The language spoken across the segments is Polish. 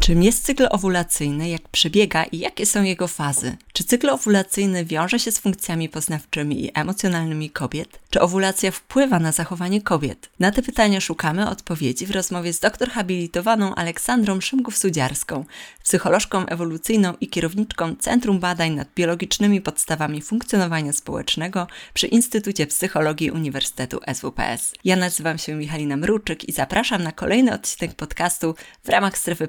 Czym jest cykl owulacyjny, jak przebiega i jakie są jego fazy? Czy cykl owulacyjny wiąże się z funkcjami poznawczymi i emocjonalnymi kobiet? Czy owulacja wpływa na zachowanie kobiet? Na te pytania szukamy odpowiedzi w rozmowie z doktor habilitowaną Aleksandrą Szymków-Sudziarską, psycholożką ewolucyjną i kierowniczką Centrum Badań nad Biologicznymi Podstawami Funkcjonowania Społecznego przy Instytucie Psychologii Uniwersytetu SWPS. Ja nazywam się Michalina Mruczyk i zapraszam na kolejny odcinek podcastu w ramach strefy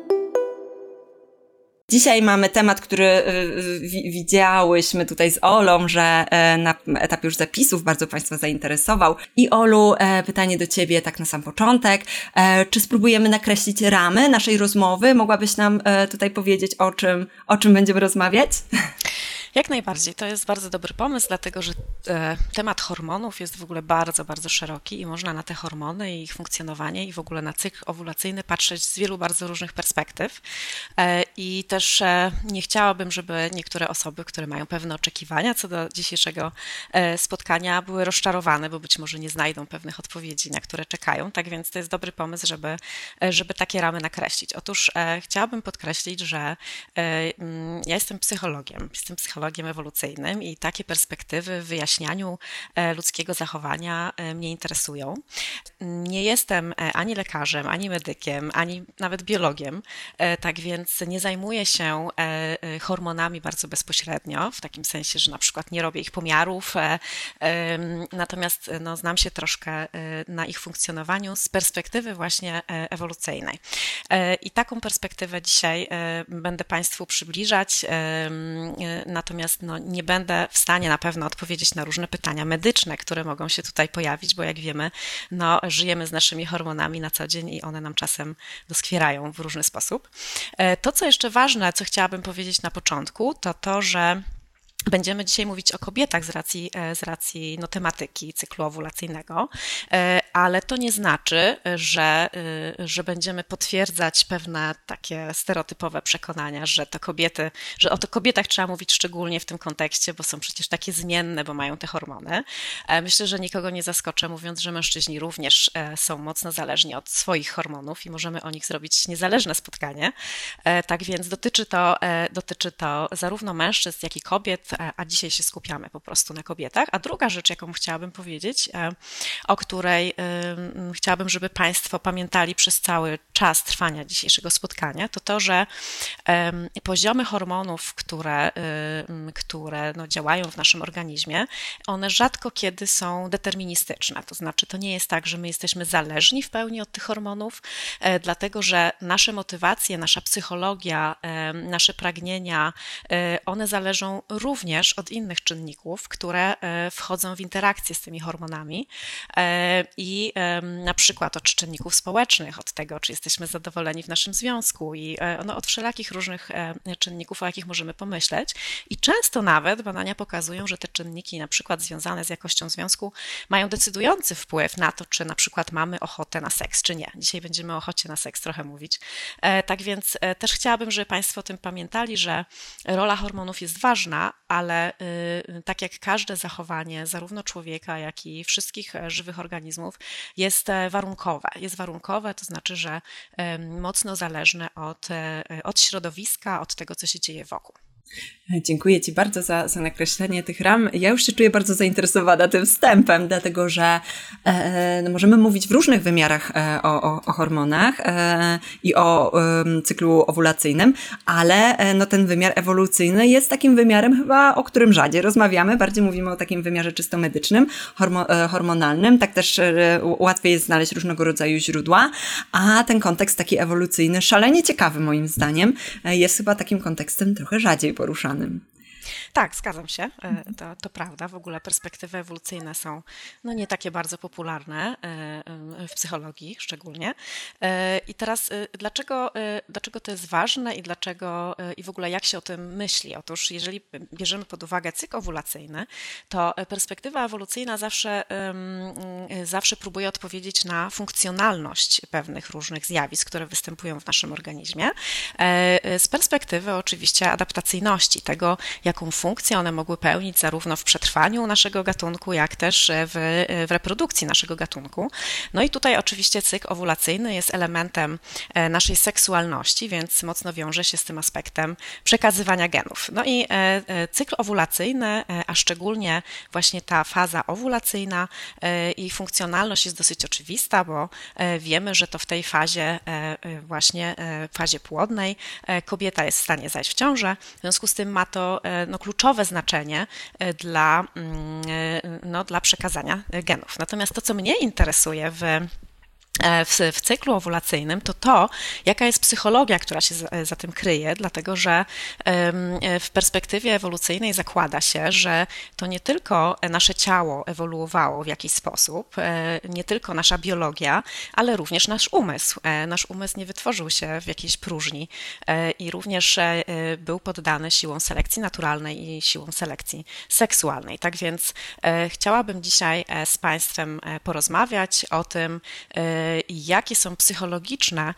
Dzisiaj mamy temat, który y, widziałyśmy tutaj z Olą, że e, na etapie już zapisów bardzo Państwa zainteresował. I Olu, e, pytanie do Ciebie tak na sam początek. E, czy spróbujemy nakreślić ramy naszej rozmowy? Mogłabyś nam tutaj powiedzieć, o czym, o czym będziemy rozmawiać? Jak najbardziej. To jest bardzo dobry pomysł, dlatego że e, temat hormonów jest w ogóle bardzo, bardzo szeroki i można na te hormony i ich funkcjonowanie i w ogóle na cykl owulacyjny patrzeć z wielu bardzo różnych perspektyw. E, I też e, nie chciałabym, żeby niektóre osoby, które mają pewne oczekiwania co do dzisiejszego spotkania, były rozczarowane, bo być może nie znajdą pewnych odpowiedzi, na które czekają. Tak więc to jest dobry pomysł, żeby, żeby takie ramy nakreślić. Otóż chciałabym podkreślić, że ja jestem psychologiem. Jestem psychologiem psychologiem ewolucyjnym i takie perspektywy w wyjaśnianiu e, ludzkiego zachowania e, mnie interesują. Nie jestem e, ani lekarzem, ani medykiem, ani nawet biologiem, tak więc nie zajmuję się hormonami bardzo bezpośrednio, w takim sensie, że na przykład nie robię ich pomiarów, natomiast no, znam się troszkę na ich funkcjonowaniu z perspektywy właśnie ewolucyjnej. I taką perspektywę dzisiaj będę Państwu przybliżać. Natomiast natomiast no, nie będę w stanie na pewno odpowiedzieć na różne pytania medyczne, które mogą się tutaj pojawić, bo jak wiemy, no, żyjemy z naszymi hormonami na co dzień i one nam czasem doskwierają w różny sposób. E, to, co jeszcze ważne, co chciałabym powiedzieć na początku, to to, że Będziemy dzisiaj mówić o kobietach z racji, e, z racji no, tematyki cyklu owulacyjnego, e, ale to nie znaczy, że, e, że będziemy potwierdzać pewne takie stereotypowe przekonania, że to kobiety, że o to kobietach trzeba mówić szczególnie w tym kontekście, bo są przecież takie zmienne, bo mają te hormony. Myślę, że nikogo nie zaskoczę, mówiąc, że mężczyźni również są mocno zależni od swoich hormonów i możemy o nich zrobić niezależne spotkanie. Tak więc dotyczy to, dotyczy to zarówno mężczyzn, jak i kobiet a dzisiaj się skupiamy po prostu na kobietach. A druga rzecz, jaką chciałabym powiedzieć, e, o której chciałabym, żeby Państwo pamiętali przez cały czas trwania dzisiejszego spotkania, to to, że poziomy hormonów, które, które no działają w naszym organizmie, one rzadko kiedy są deterministyczne. To znaczy, to nie jest tak, że my jesteśmy zależni w pełni od tych hormonów, e, dlatego że nasze motywacje, nasza psychologia, nasze pragnienia, one zależą również również od innych czynników, które e, wchodzą w interakcję z tymi hormonami e, i na przykład od czynników społecznych, od tego, czy jesteśmy zadowoleni w naszym związku i e, no, od wszelakich różnych czynników, o jakich możemy pomyśleć. I często nawet badania pokazują, że te czynniki, na przykład związane z jakością związku, mają decydujący wpływ na to, czy na przykład mamy ochotę na seks, czy nie. Dzisiaj będziemy o ochocie na seks trochę mówić. Tak więc też chciałabym, żeby Państwo o tym pamiętali, że rola hormonów jest ważna, ale y, tak jak każde zachowanie, zarówno człowieka, jak i wszystkich e, żywych organizmów, jest e, warunkowe. Jest warunkowe, to znaczy, że mocno zależne od, e, od środowiska, od tego, co się dzieje wokół. Dziękuję Ci bardzo za, za nakreślenie tych ram. Ja już się czuję bardzo zainteresowana tym wstępem, dlatego że e, no możemy mówić w różnych wymiarach e, o, o, o, hormonach e, i o cyklu owulacyjnym, ale e, no ten wymiar ewolucyjny jest takim wymiarem chyba, o którym rzadziej rozmawiamy. Bardziej mówimy o takim wymiarze czysto medycznym, hormo, e, hormonalnym. Tak też e, łatwiej jest znaleźć różnego rodzaju źródła, a ten kontekst taki ewolucyjny, szalenie ciekawy moim zdaniem, jest chyba takim kontekstem trochę rzadziej poruszanym. Tak, zgadzam się. E, to, to prawda. W ogóle perspektywy ewolucyjne są no, nie takie bardzo popularne e, w psychologii szczególnie. E, I teraz dlaczego, dlaczego to jest ważne i dlaczego i w ogóle jak się o tym myśli? Otóż jeżeli bierzemy pod uwagę cykl owulacyjny, to perspektywa ewolucyjna zawsze zawsze próbuje odpowiedzieć na funkcjonalność pewnych różnych zjawisk, które występują w naszym organizmie, z perspektywy oczywiście adaptacyjności, tego, jaką funkcję one mogły pełnić zarówno w przetrwaniu naszego gatunku, jak też w, w reprodukcji naszego gatunku. No i tutaj oczywiście cykl owulacyjny jest elementem naszej seksualności, więc mocno wiąże się z tym aspektem przekazywania genów. No i cykl owulacyjny, a szczególnie właśnie ta faza owulacyjna e, i funkcjonalność jest dosyć oczywista, bo e, wiemy, że to w tej fazie, e, właśnie fazie płodnej, kobieta jest w stanie zajść w ciążę. W związku z tym ma to no, kluczowe znaczenie dla, mm, no, dla przekazania genów. Natomiast to, co mnie interesuje w E, w, w, cyklu owulacyjnym, to to, jaka jest psychologia, która się za, za, tym kryje, dlatego że w perspektywie ewolucyjnej zakłada się, że to nie tylko nasze ciało ewoluowało w jakiś sposób, e, nie tylko nasza biologia, ale również nasz umysł. E, nasz umysł nie wytworzył się w jakiejś próżni i również był poddany siłom selekcji naturalnej i siłom selekcji seksualnej. Tak więc chciałabym dzisiaj z Państwem porozmawiać o tym, jakie są psychologiczne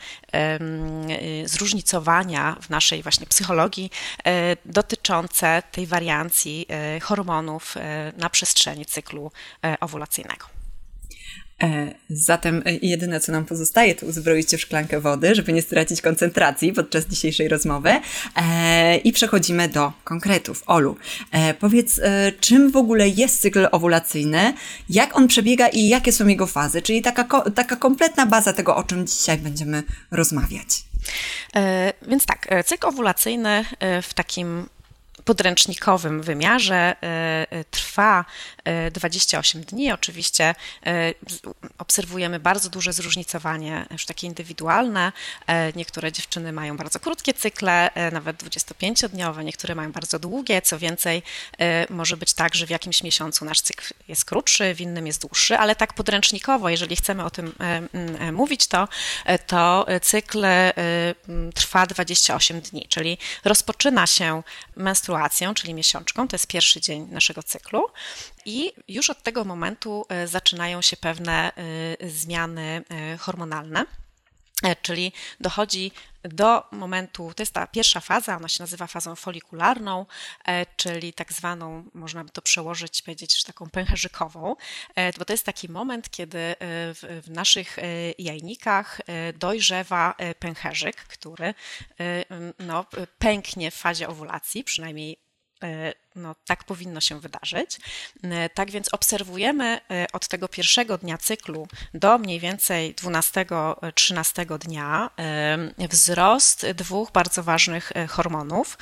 zróżnicowania w naszej właśnie psychologii e, dotyczące tej wariancji e, hormonów e, na przestrzeni cyklu owulacyjnego. E, zatem e, jedyne, co nam pozostaje, to uzbroić się w szklankę wody, żeby nie stracić koncentracji podczas dzisiejszej rozmowy. E, I przechodzimy do konkretów. Olu, powiedz, czym w ogóle jest cykl owulacyjny, jak on przebiega i jakie są jego fazy, czyli taka, taka kompletna baza tego, o czym dzisiaj będziemy rozmawiać. Więc tak, cykl owulacyjny w takim podręcznikowym wymiarze e, e, trwa 28 e, dni. Oczywiście obserwujemy bardzo duże zróżnicowanie, już takie indywidualne. Niektóre dziewczyny mają bardzo krótkie cykle, nawet 25-dniowe, niektóre mają bardzo długie. Co więcej, może być tak, że w jakimś miesiącu nasz cykl jest krótszy, w innym jest dłuższy, ale tak podręcznikowo, jeżeli chcemy o tym mówić, to, to cykl trwa 28 dni, czyli rozpoczyna się menstruacja menstruacją, czyli miesiączką, to jest pierwszy dzień naszego cyklu, i już od tego momentu e, zaczynają się pewne e, zmiany e, hormonalne. Czyli dochodzi do momentu, to jest ta pierwsza faza, ona się nazywa fazą folikularną, czyli tak zwaną, można by to przełożyć, powiedzieć, że taką pęcherzykową, bo to jest taki moment, kiedy w, naszych jajnikach dojrzewa pęcherzyk, który no, pęknie w fazie owulacji, przynajmniej E, no, tak powinno się wydarzyć. E, tak więc obserwujemy e, od tego pierwszego dnia cyklu do mniej więcej 12-13 dnia wzrost dwóch bardzo ważnych hormonów,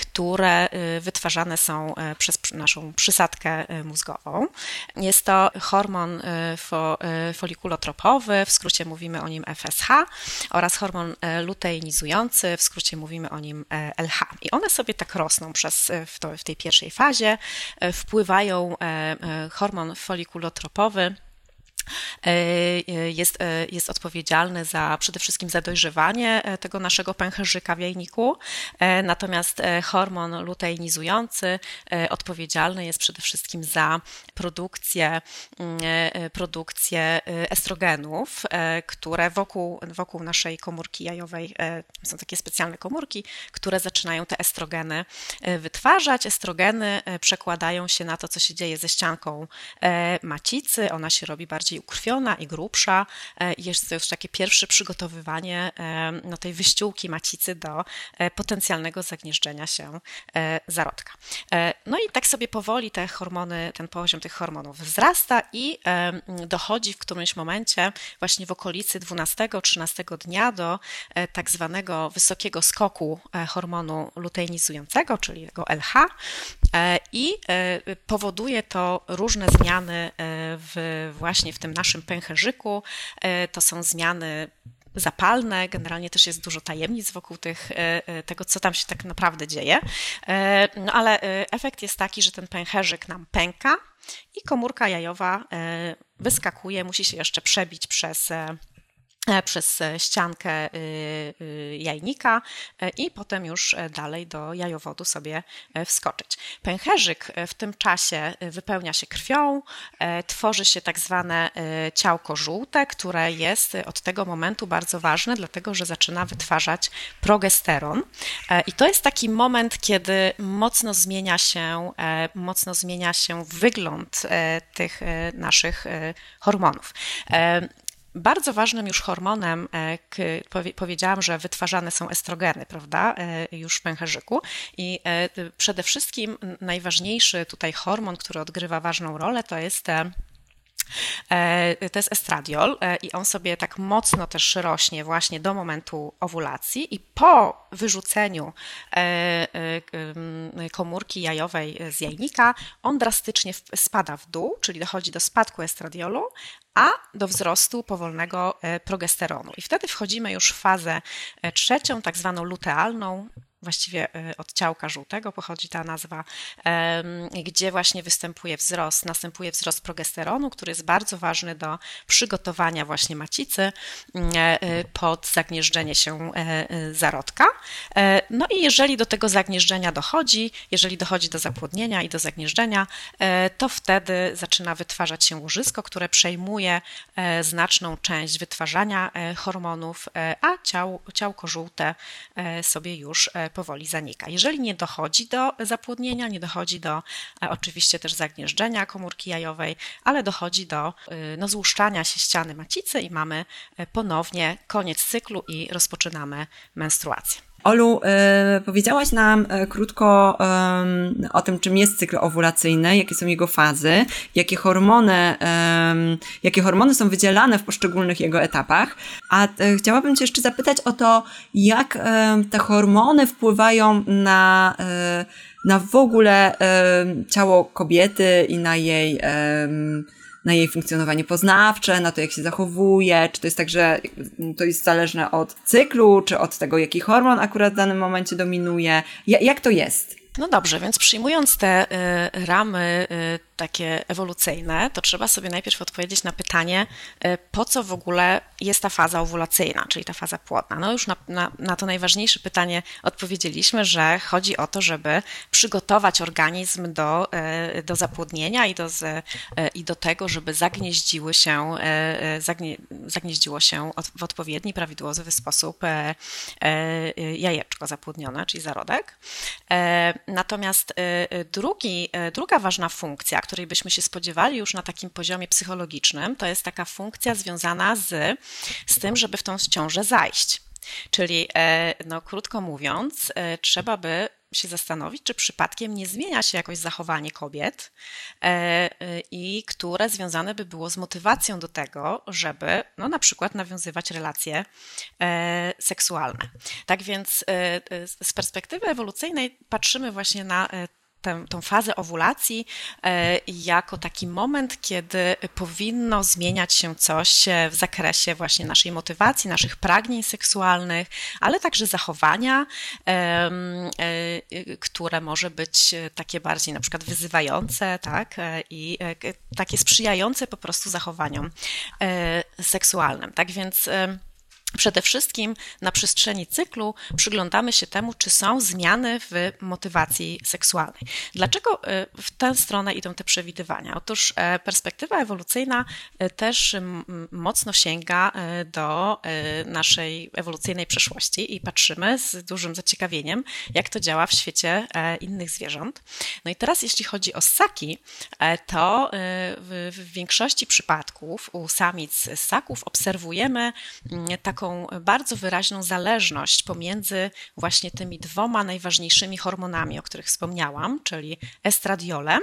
które wytwarzane są przez naszą przysadkę mózgową. Jest to hormon folikulotropowy, w skrócie mówimy o nim FSH, oraz hormon luteinizujący, w skrócie mówimy o nim LH. I one sobie tak rosną przez w, to, w tej pierwszej fazie, e, wpływają e, e, hormon folikulotropowy jest, e, jest odpowiedzialny za przede wszystkim za dojrzewanie tego naszego pęcherzyka w jajniku, natomiast hormon luteinizujący odpowiedzialny jest przede wszystkim za produkcję, mm, produkcję estrogenów, które wokół, wokół naszej komórki jajowej są takie specjalne komórki, które zaczynają te estrogeny wytwarzać. Estrogeny przekładają się na to, co się dzieje ze ścianką macicy, ona się robi bardziej ukrwiona i grubsza. E, jest to już takie pierwsze przygotowywanie e, no, tej wyściółki macicy do e, potencjalnego zagnieżdżenia się zarodka. No i tak sobie powoli te hormony, ten poziom tych hormonów wzrasta i dochodzi w którymś momencie właśnie w okolicy 12-13 dnia do tak zwanego wysokiego skoku hormonu luteinizującego, czyli tego LH i powoduje to różne zmiany w, właśnie w tym naszym pęcherzyku. E, to są zmiany zapalne, generalnie też jest dużo tajemnic wokół tych, e, e, tego, co tam się tak naprawdę dzieje. No ale efekt jest taki, że ten pęcherzyk nam pęka i komórka jajowa wyskakuje, musi się jeszcze przebić przez E, przez ściankę y, y, jajnika e, i potem już e, dalej do jajowodu sobie wskoczyć. Pęcherzyk w tym czasie wypełnia się krwią, tworzy się tak zwane ciałko żółte, które jest od tego momentu bardzo ważne, dlatego że zaczyna wytwarzać progesteron. I to jest taki moment, kiedy mocno zmienia się, mocno zmienia się wygląd tych naszych hormonów. Bardzo ważnym już hormonem, e, powiedziałam, że wytwarzane są estrogeny, prawda, e, już w pęcherzyku i e, przede wszystkim najważniejszy tutaj hormon, który odgrywa ważną rolę, to jest to jest estradiol i on sobie tak mocno też rośnie właśnie do momentu owulacji i po wyrzuceniu komórki jajowej z jajnika on drastycznie spada w dół, czyli dochodzi do spadku estradiolu, a do wzrostu powolnego e, progesteronu. I wtedy wchodzimy już w fazę e, trzecią, tak zwaną lutealną, właściwie e, od ciałka żółtego pochodzi ta nazwa, gdzie właśnie występuje wzrost, następuje wzrost progesteronu, który jest bardzo ważny do przygotowania właśnie macicy mm, pod zagnieżdżenie się zarodka. No i jeżeli do tego zagnieżdżenia dochodzi, jeżeli dochodzi do zapłodnienia i do zagnieżdżenia, to wtedy zaczyna wytwarzać się łożysko, które przejmuje E, znaczną część wytwarzania e, hormonów, e, a ciał, ciałko żółte sobie już powoli zanika. Jeżeli nie dochodzi do zapłodnienia, nie dochodzi do oczywiście też zagnieżdżenia komórki jajowej, ale dochodzi do no, złuszczania się ściany macicy i mamy ponownie koniec cyklu i rozpoczynamy menstruację. Olu, y, powiedziałaś nam y, krótko o tym, czym jest cykl owulacyjny, jakie są jego fazy, jakie hormony, jakie hormony są wydzielane w poszczególnych jego etapach. A e, chciałabym Cię jeszcze zapytać o to, jak te hormony wpływają na, na w ogóle ciało kobiety i na jej na jej funkcjonowanie poznawcze, na to, jak się zachowuje, czy to jest tak, że to jest zależne od cyklu, czy od tego, jaki hormon akurat w danym momencie dominuje. jak to jest? No dobrze, więc przyjmując te y, ramy y, takie ewolucyjne, to trzeba sobie najpierw odpowiedzieć na pytanie, y, po co w ogóle jest ta faza owulacyjna, czyli ta faza płodna. No już na, na, na to najważniejsze pytanie odpowiedzieliśmy, że chodzi o to, żeby przygotować organizm do, do zapłodnienia i do, i do tego, żeby zagnieździły się, zagnie, zagnieździło się w odpowiedni, prawidłowy sposób jajeczko zapłodnione, czyli zarodek. Natomiast drugi, druga ważna funkcja, której byśmy się spodziewali już na takim poziomie psychologicznym, to jest taka funkcja związana z, z tym, żeby w tą ciążę zajść. Czyli, e, no, krótko mówiąc, e, trzeba by się zastanowić, czy przypadkiem nie zmienia się jakoś zachowanie kobiet e, i które związane by było z motywacją do tego, żeby no, na przykład nawiązywać relacje seksualne. Tak więc z perspektywy ewolucyjnej patrzymy właśnie na tę, tą fazę owulacji e, jako taki moment, kiedy powinno zmieniać się coś e, w zakresie właśnie naszej motywacji, naszych pragnień seksualnych, ale także zachowania, e, które może być takie bardziej na przykład wyzywające, tak, i takie sprzyjające po prostu zachowaniom seksualnym. Tak więc Przede wszystkim na przestrzeni cyklu przyglądamy się temu, czy są zmiany w motywacji seksualnej. Dlaczego e, w tę stronę idą te przewidywania? Otóż e, perspektywa ewolucyjna e, też mocno sięga do naszej ewolucyjnej przeszłości i patrzymy z dużym zaciekawieniem, jak to działa w świecie innych zwierząt. No i teraz, jeśli chodzi o ssaki, to w większości przypadków u samic ssaków obserwujemy taką taką bardzo wyraźną zależność pomiędzy właśnie tymi dwoma najważniejszymi hormonami, o których wspomniałam, czyli estradiolem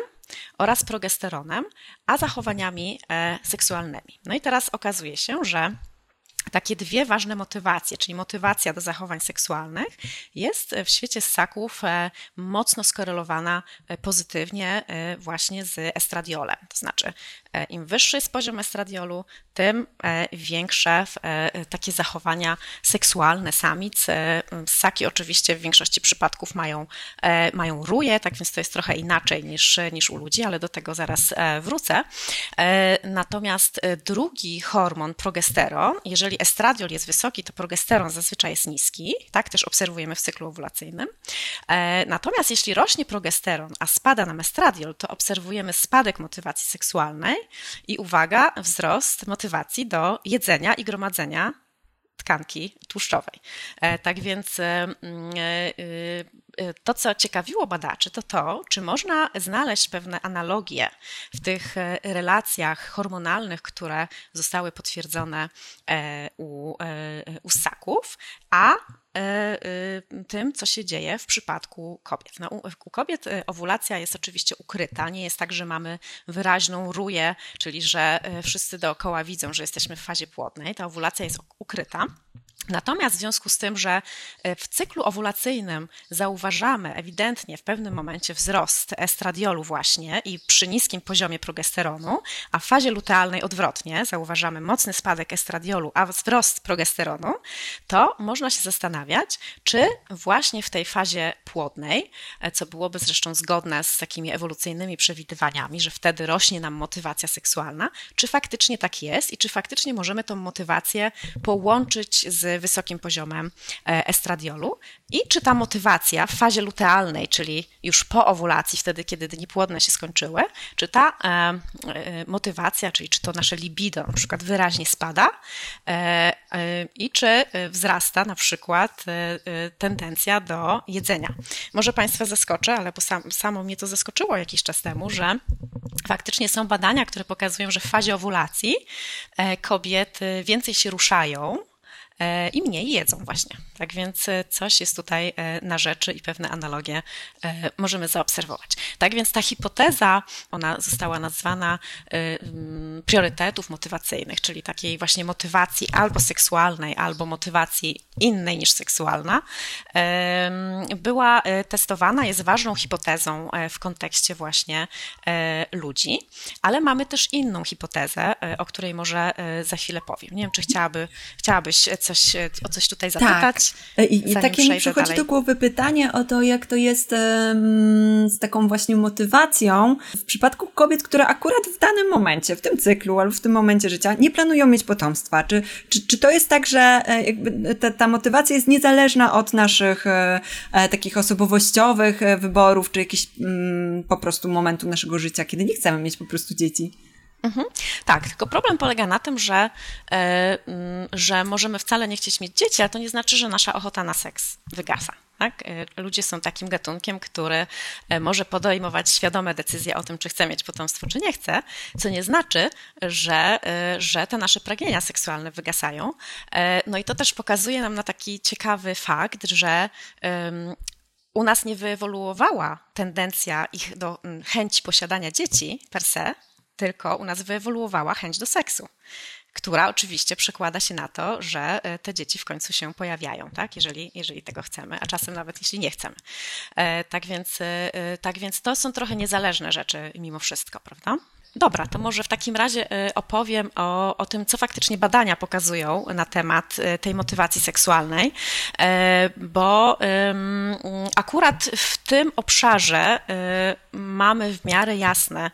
oraz progesteronem, a zachowaniami e, seksualnymi. No i teraz okazuje się, że takie dwie ważne motywacje, czyli motywacja do zachowań seksualnych, jest w świecie ssaków e, mocno skorelowana e, pozytywnie właśnie z estradiolem. To znaczy, im wyższy jest poziom estradiolu, tym e, większe e, takie zachowania seksualne samic. E, ssaki oczywiście w większości przypadków mają, mają ruje, tak więc to jest trochę inaczej niż, niż u ludzi, ale do tego zaraz wrócę. Natomiast drugi hormon, progesteron, jeżeli jeżeli estradiol jest wysoki, to progesteron zazwyczaj jest niski, tak też obserwujemy w cyklu owulacyjnym. Natomiast jeśli rośnie progesteron, a spada nam estradiol, to obserwujemy spadek motywacji seksualnej i uwaga, wzrost motywacji do jedzenia i gromadzenia tkanki tłuszczowej. E, tak więc e, mm, e, to, co ciekawiło badaczy, to to, czy można znaleźć pewne analogie w tych relacjach hormonalnych, które zostały potwierdzone u, u ssaków, a tym, co się dzieje w przypadku kobiet. No, u, kobiet owulacja jest oczywiście ukryta. Nie jest tak, że mamy wyraźną ruję, czyli że wszyscy dookoła widzą, że jesteśmy w fazie płodnej. Ta owulacja jest ukryta. Natomiast w związku z tym, że e, w cyklu owulacyjnym zauważamy ewidentnie w pewnym momencie wzrost estradiolu właśnie i przy niskim poziomie progesteronu, a w fazie lutealnej odwrotnie zauważamy mocny spadek estradiolu, a wzrost progesteronu, to można się zastanawiać, czy właśnie w tej fazie płodnej, e, co byłoby zresztą zgodne z takimi ewolucyjnymi przewidywaniami, że wtedy rośnie nam motywacja seksualna, czy faktycznie tak jest i czy faktycznie możemy tą motywację połączyć z wysokim poziomem e, estradiolu i czy ta motywacja w fazie lutealnej, czyli już po owulacji, wtedy kiedy dni płodne się skończyły, czy ta e, e, motywacja, czyli czy to nasze libido na przykład wyraźnie spada i czy wzrasta na przykład tendencja do jedzenia. Może Państwa zaskoczę, ale bo sam, samo mnie to zaskoczyło jakiś czas temu, że faktycznie są badania, które pokazują, że w fazie owulacji kobiety więcej się ruszają, E, i mniej jedzą właśnie. Tak więc e, coś jest tutaj e, na rzeczy i pewne analogie możemy zaobserwować. Tak więc ta hipoteza, ona została nazwana priorytetów motywacyjnych, czyli takiej właśnie motywacji albo seksualnej, albo motywacji innej niż seksualna, była testowana, jest ważną hipotezą w kontekście właśnie ludzi, ale mamy też inną hipotezę, o której może za chwilę powiem. Nie wiem, czy chciałaby, chciałabyś coś, o coś tutaj zapytać. Tak. I, i takie mi przychodzi dalej. do głowy pytanie o to, jak to jest um, z taką właśnie motywacją w przypadku kobiet, które akurat w danym momencie, w tym cyklu albo w tym momencie życia nie planują mieć potomstwa. Czy, czy, czy to jest tak, że e, ta, ta motywacja jest niezależna od naszych e, e takich osobowościowych e, wyborów, czy jakiś mm, po prostu momentu naszego życia, kiedy nie chcemy mieć po prostu dzieci? Mhm. Tak, tylko problem polega na tym, że, e, mm, że możemy wcale nie chcieć mieć dzieci, ale to nie znaczy, że nasza ochota na seks wygasa. Tak? E, ludzie są takim gatunkiem, który e, może podejmować świadome decyzje o tym, czy chce mieć potomstwo, czy nie chce, co nie znaczy, że, że te nasze pragnienia seksualne wygasają. No i to też pokazuje nam na taki ciekawy fakt, że u nas nie wyewoluowała tendencja ich do mm, chęci posiadania dzieci per se, tylko u nas wyewoluowała chęć do seksu, która oczywiście przekłada się na to, że e, te dzieci w końcu się pojawiają, tak? jeżeli, jeżeli tego chcemy, a czasem nawet jeśli nie chcemy. E, tak więc, e, tak więc to są trochę niezależne rzeczy mimo wszystko, prawda? Dobra, to może w takim razie y, opowiem o, o tym, co faktycznie badania pokazują na temat y, tej motywacji seksualnej, y, bo akurat w tym obszarze mamy w miarę jasne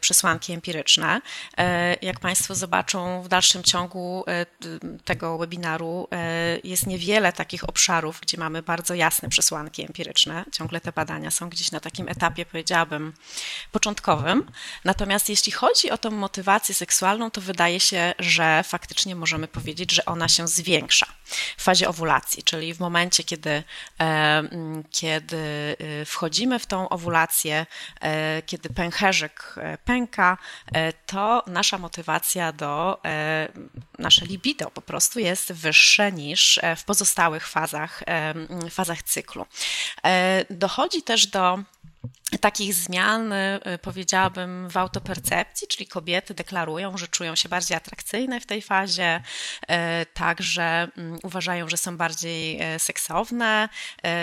przesłanki empiryczne. Jak Państwo zobaczą w dalszym ciągu tego webinaru, jest niewiele takich obszarów, gdzie mamy bardzo jasne przesłanki empiryczne. Ciągle te badania są gdzieś na takim etapie, powiedziałabym, początkowym. Natomiast jeśli chodzi o tą motywację seksualną, to wydaje się, że faktycznie możemy powiedzieć, że ona się zwiększa w fazie owulacji, czyli w momencie, kiedy, e, kiedy e, wchodzimy w tą owulację, e, kiedy pęcherzyk pęka, to nasza motywacja do, nasze libido po prostu jest wyższe niż w pozostałych fazach, fazach cyklu. Dochodzi też do takich zmian, y, powiedziałabym, w autopercepcji, czyli kobiety deklarują, że czują się bardziej atrakcyjne w tej fazie, y, także mm, uważają, że są bardziej y, seksowne.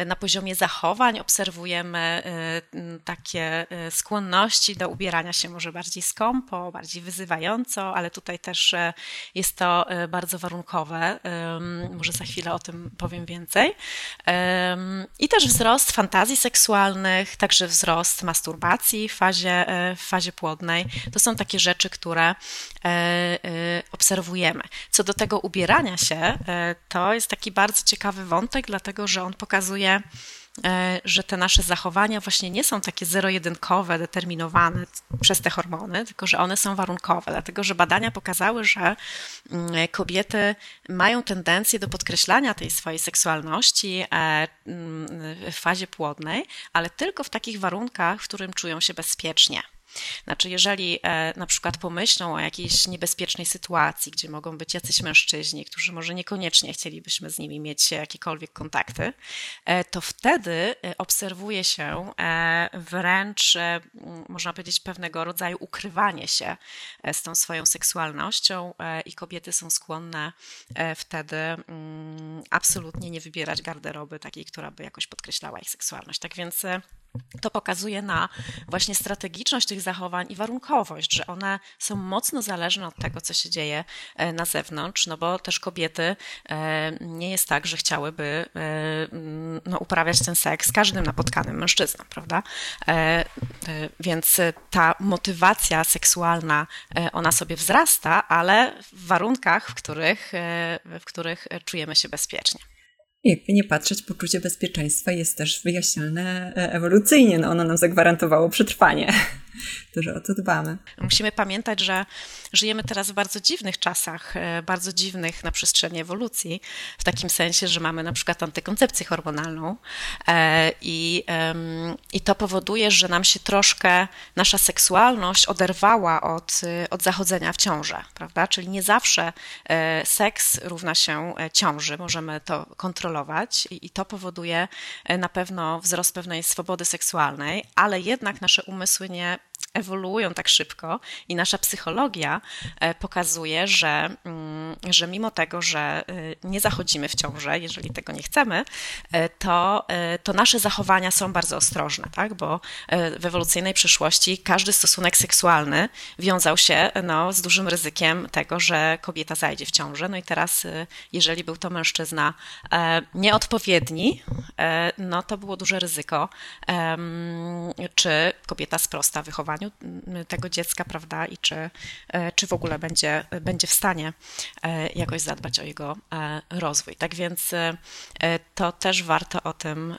Na poziomie zachowań obserwujemy mm, takie skłonności do ubierania się może bardziej skąpo, bardziej wyzywająco, ale tutaj też jest to bardzo warunkowe. Może za chwilę o tym powiem więcej. I też wzrost fantazji seksualnych, także wzrost masturbacji w fazie, e, w fazie płodnej. To są takie rzeczy, które e, e, obserwujemy. Co do tego ubierania się, to jest taki bardzo ciekawy wątek, dlatego że on pokazuje, że te nasze zachowania właśnie nie są takie zero-jedynkowe, determinowane przez te hormony, tylko że one są warunkowe, dlatego że badania pokazały, że mm, kobiety mają tendencję do podkreślania tej swojej seksualności e, mm, w fazie płodnej, ale tylko w takich warunkach, w którym czują się bezpiecznie. Znaczy, jeżeli e, na przykład pomyślą o jakiejś niebezpiecznej sytuacji, gdzie mogą być jacyś mężczyźni, którzy może niekoniecznie chcielibyśmy z nimi mieć jakiekolwiek kontakty, e, to wtedy e, obserwuje się wręcz, można powiedzieć, pewnego rodzaju ukrywanie się z tą swoją seksualnością i kobiety są skłonne wtedy mm, absolutnie nie wybierać garderoby takiej, która by jakoś podkreślała ich seksualność. Tak więc to pokazuje na właśnie strategiczność tych zachowań i warunkowość, że one są mocno zależne od tego, co się dzieje e, na zewnątrz, no bo też kobiety e, nie jest tak, że chciałyby e, no, uprawiać ten seks z każdym napotkanym mężczyzną, prawda? Więc ta motywacja seksualna, ona sobie wzrasta, ale w warunkach, w których, w których czujemy się bezpiecznie jakby nie patrzeć, poczucie bezpieczeństwa jest też wyjaśnialne ewolucyjnie. No ono nam zagwarantowało przetrwanie że o to dbamy. Musimy pamiętać, że żyjemy teraz w bardzo dziwnych czasach, e, bardzo dziwnych na przestrzeni ewolucji, w takim sensie, że mamy na przykład antykoncepcję hormonalną e, i, i to powoduje, że nam się troszkę nasza seksualność oderwała od, od zachodzenia w ciążę, prawda? Czyli nie zawsze e, seks równa się ciąży, możemy to kontrolować i, i to powoduje na pewno wzrost pewnej swobody seksualnej, ale jednak nasze umysły nie ewoluują tak szybko i nasza psychologia e, pokazuje, że, mm, że mimo tego, że e, nie zachodzimy w ciążę, jeżeli tego nie chcemy, e, to, to nasze zachowania są bardzo ostrożne, tak? bo w ewolucyjnej przyszłości każdy stosunek seksualny wiązał się no, z dużym ryzykiem tego, że kobieta zajdzie w ciążę. No i teraz, jeżeli był to mężczyzna nieodpowiedni, no to było duże ryzyko, czy kobieta sprosta wychowaniu wychowaniu tego dziecka, prawda, i czy, e, czy w ogóle będzie, będzie w stanie e, jakoś zadbać o jego e, rozwój. Tak więc to też warto o tym,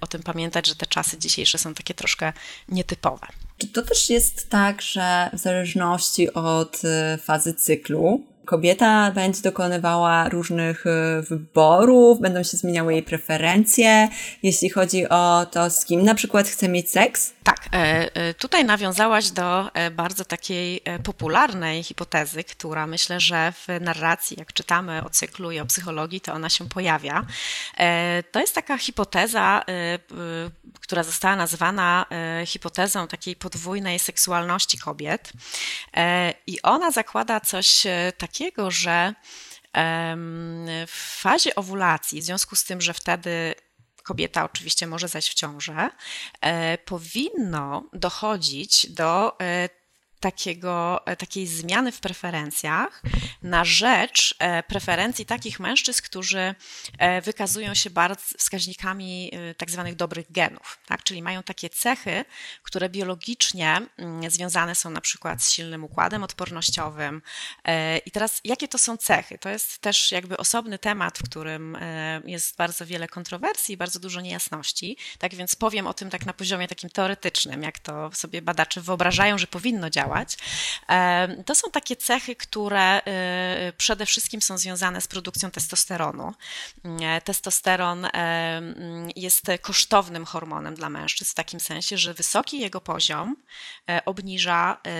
o tym pamiętać, że te czasy dzisiejsze są takie troszkę nietypowe. Czy to też jest tak, że w zależności od fazy cyklu, kobieta będzie dokonywała różnych y, wyborów, będą się zmieniały jej preferencje, jeśli chodzi o to, z kim na przykład chce mieć seks? Tak, e, e, tutaj nawiązałaś do e, bardzo takiej popularnej hipotezy, która myślę, że w narracji, jak czytamy o cyklu i o psychologii, to ona się pojawia. To jest taka hipoteza, która została nazwana hipotezą takiej podwójnej seksualności kobiet. I ona zakłada coś takiego, takiego, że w fazie owulacji, w związku z tym, że wtedy kobieta oczywiście może zajść w ciążę, e, powinno dochodzić do e, takiego, e, takiej zmiany w preferencjach na rzecz e, preferencji takich mężczyzn, którzy e, wykazują się bardzo wskaźnikami tak zwanych dobrych genów, tak? czyli mają takie cechy, które biologicznie mm, związane są na przykład z silnym układem odpornościowym. I teraz jakie to są cechy? To jest też jakby osobny temat, w którym jest bardzo wiele kontrowersji, bardzo dużo niejasności. Tak więc powiem o tym tak na poziomie takim teoretycznym, jak to sobie badacze wyobrażają, że powinno działać działać. To są takie cechy, które y, przede wszystkim są związane z produkcją testosteronu. E, testosteron jest kosztownym hormonem dla mężczyzn w takim sensie, że wysoki jego poziom e, obniża e,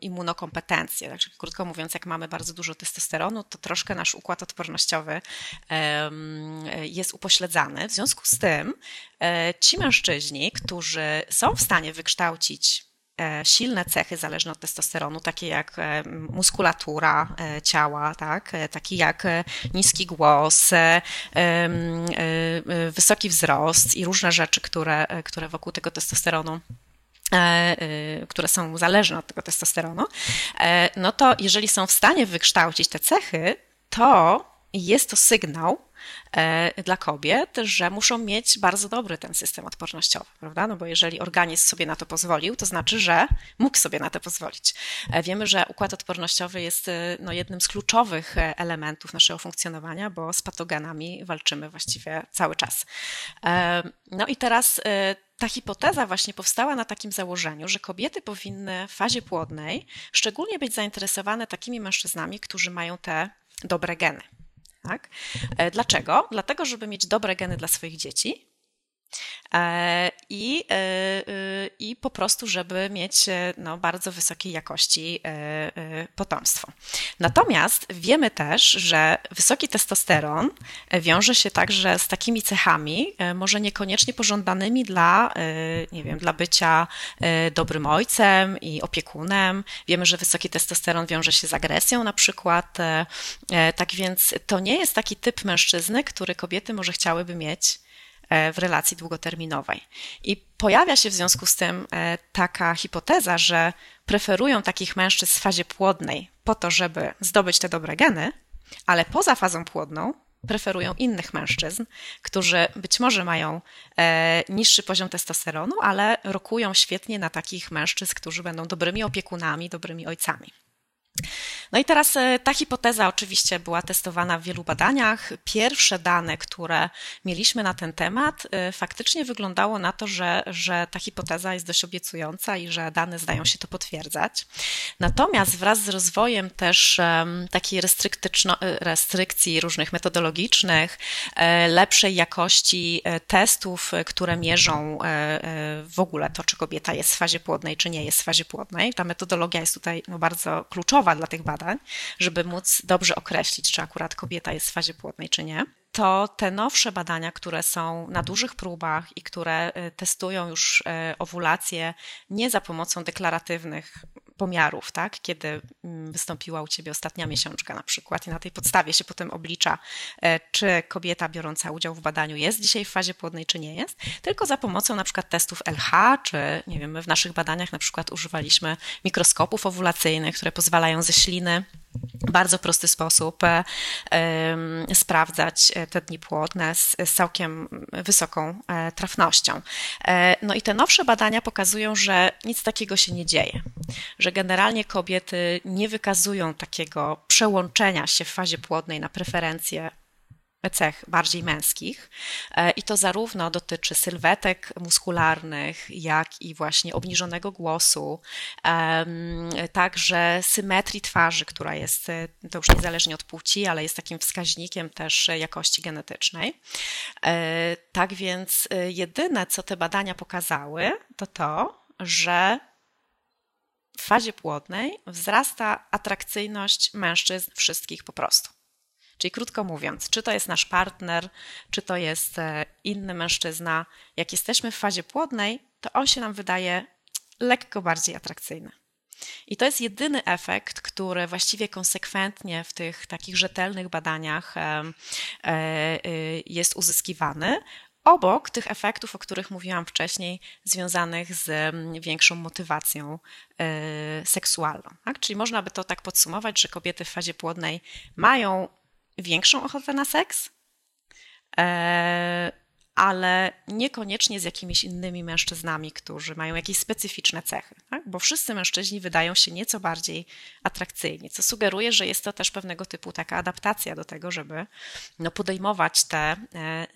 immunokompetencję. Także krótko mówiąc, jak mamy bardzo dużo testosteronu, to troszkę nasz układ odpornościowy jest upośledzany. W związku z tym ci mężczyźni, którzy są w stanie wykształcić E, silne cechy zależne od testosteronu, takie jak e, muskulatura e, ciała, tak? taki jak niski głos, wysoki wzrost i różne rzeczy, które, które wokół tego testosteronu które są zależne od tego testosteronu, no to jeżeli są w stanie wykształcić te cechy, to jest to sygnał, e, dla kobiet, że muszą mieć bardzo dobry ten system odpornościowy, prawda? No bo jeżeli organizm sobie na to pozwolił, to znaczy, że mógł sobie na to pozwolić. E, wiemy, że układ odpornościowy jest e, no, jednym z kluczowych elementów naszego funkcjonowania, bo z patogenami walczymy właściwie cały czas. No i teraz ta hipoteza właśnie powstała na takim założeniu, że kobiety powinny w fazie płodnej szczególnie być zainteresowane takimi mężczyznami, którzy mają te dobre geny. Tak? E, dlaczego? Dlatego, żeby mieć dobre geny dla swoich dzieci, I, e, e, I po prostu, żeby mieć no, bardzo wysokiej jakości potomstwo. Natomiast wiemy też, że wysoki testosteron wiąże się także z takimi cechami, może niekoniecznie pożądanymi dla, nie wiem, dla bycia dobrym ojcem i opiekunem. Wiemy, że wysoki testosteron wiąże się z agresją na przykład. Tak więc to nie jest taki typ mężczyzny, który kobiety może chciałyby mieć E, w relacji długoterminowej. I pojawia się w związku z tym e, taka hipoteza, że preferują takich mężczyzn w fazie płodnej po to, żeby zdobyć te dobre geny, ale poza fazą płodną preferują innych mężczyzn, którzy być może mają e, niższy poziom testosteronu, ale rokują świetnie na takich mężczyzn, którzy będą dobrymi opiekunami, dobrymi ojcami. No i teraz e, ta hipoteza oczywiście była testowana w wielu badaniach. Pierwsze dane, które mieliśmy na ten temat, e, faktycznie wyglądało na to, że, że ta hipoteza jest dość obiecująca i że dane zdają się to potwierdzać. Natomiast wraz z rozwojem też takiej e, restrykcji różnych metodologicznych, lepszej jakości testów, które mierzą w ogóle to, czy kobieta jest w fazie płodnej, czy nie jest w fazie płodnej. Ta metodologia jest tutaj no, bardzo kluczowa dla tych badań, żeby móc dobrze określić, czy akurat kobieta jest w fazie płodnej, czy nie to te nowsze badania, które są na dużych próbach i które y, testują już y, owulację nie za pomocą deklaratywnych pomiarów, tak? kiedy mm, wystąpiła u ciebie ostatnia miesiączka na przykład i na tej podstawie się potem oblicza, e, czy kobieta biorąca udział w badaniu jest dzisiaj w fazie płodnej, czy nie jest, tylko za pomocą na przykład testów LH, czy nie wiem, my w naszych badaniach na przykład używaliśmy mikroskopów owulacyjnych, które pozwalają ze śliny bardzo prosty sposób e, sprawdzać e, te dni płodne z, całkiem wysoką e, trafnością. No i te nowsze badania pokazują, że nic takiego się nie dzieje, że generalnie kobiety nie wykazują takiego przełączenia się w fazie płodnej na preferencje cech bardziej męskich e, i to zarówno dotyczy sylwetek muskularnych, jak i właśnie obniżonego głosu, także symetrii twarzy, która jest, e, to już niezależnie od płci, ale jest takim wskaźnikiem też jakości genetycznej. E, tak więc jedyne, co te badania pokazały, to to, że w fazie płodnej wzrasta atrakcyjność mężczyzn wszystkich po prostu. Czyli krótko mówiąc, czy to jest nasz partner, czy to jest e, inny mężczyzna, jak jesteśmy w fazie płodnej, to on się nam wydaje lekko bardziej atrakcyjny. I to jest jedyny efekt, który właściwie konsekwentnie w tych takich rzetelnych badaniach e, e, jest uzyskiwany, obok tych efektów, o których mówiłam wcześniej, związanych z większą motywacją seksualną. Tak? Czyli można by to tak podsumować, że kobiety w fazie płodnej mają większą ochotę na seks, e, ale niekoniecznie z jakimiś innymi mężczyznami, którzy mają jakieś specyficzne cechy, tak? bo wszyscy mężczyźni wydają się nieco bardziej atrakcyjni, co sugeruje, że jest to też pewnego typu taka adaptacja do tego, żeby no, podejmować te e,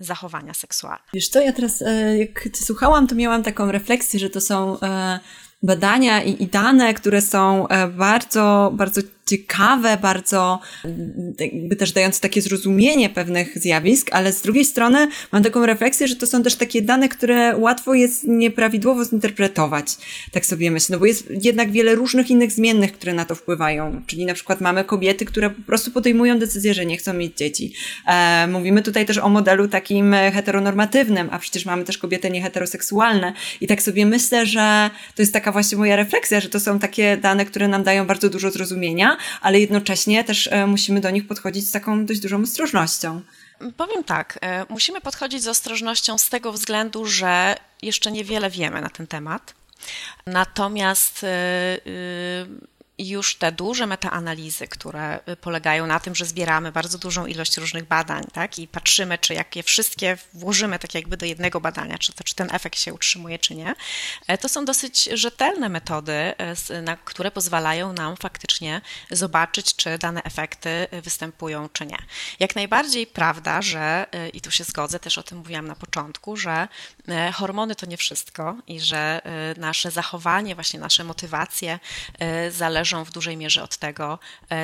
zachowania seksualne. Wiesz co, ja teraz e, jak słuchałam, to miałam taką refleksję, że to są badania i, i dane, które są bardzo, bardzo ciekawe, bardzo jakby też dające takie zrozumienie pewnych zjawisk, ale z drugiej strony mam taką refleksję, że to są też takie dane, które łatwo jest nieprawidłowo zinterpretować. Tak sobie myślę, no bo jest jednak wiele różnych innych zmiennych, które na to wpływają. Czyli na przykład mamy kobiety, które po prostu podejmują decyzję, że nie chcą mieć dzieci. E, mówimy tutaj też o modelu takim heteronormatywnym, a przecież mamy też kobiety nieheteroseksualne. I tak sobie myślę, że to jest taka właśnie moja refleksja, że to są takie dane, które nam dają bardzo dużo zrozumienia, ale jednocześnie też e, musimy do nich podchodzić z taką dość dużą ostrożnością. Powiem tak, e, musimy podchodzić z ostrożnością z tego względu, że jeszcze niewiele wiemy na ten temat. Natomiast e, już te duże metaanalizy, które polegają na tym, że zbieramy bardzo dużą ilość różnych badań tak, i patrzymy, czy jak je wszystkie włożymy tak jakby do jednego badania, czy, to, czy ten efekt się utrzymuje, czy nie, to są dosyć rzetelne metody, na które pozwalają nam faktycznie zobaczyć, czy dane efekty występują, czy nie. Jak najbardziej prawda, że, i tu się zgodzę, też o tym mówiłam na początku, że hormony to nie wszystko i że nasze zachowanie, właśnie nasze motywacje zależą w dużej mierze od tego,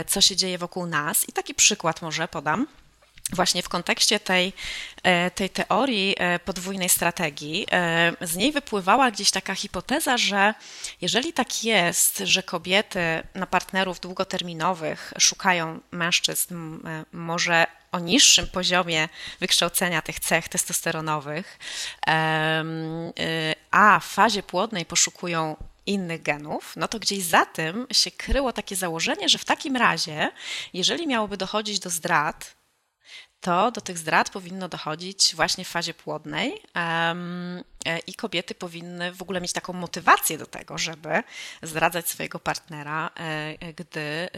co się dzieje wokół nas. I taki przykład może podam właśnie w kontekście tej, e, tej teorii e, podwójnej strategii, e, z niej wypływała gdzieś taka hipoteza, że jeżeli tak jest, że kobiety na partnerów długoterminowych szukają mężczyzn może o niższym poziomie wykształcenia tych cech testosteronowych, a w fazie płodnej poszukują innych genów, no to gdzieś za tym się kryło takie założenie, że w takim razie, jeżeli miałoby dochodzić do zdrad, to do tych zdrad powinno dochodzić właśnie w fazie płodnej um, i kobiety powinny w ogóle mieć taką motywację do tego, żeby zdradzać swojego partnera, e, gdy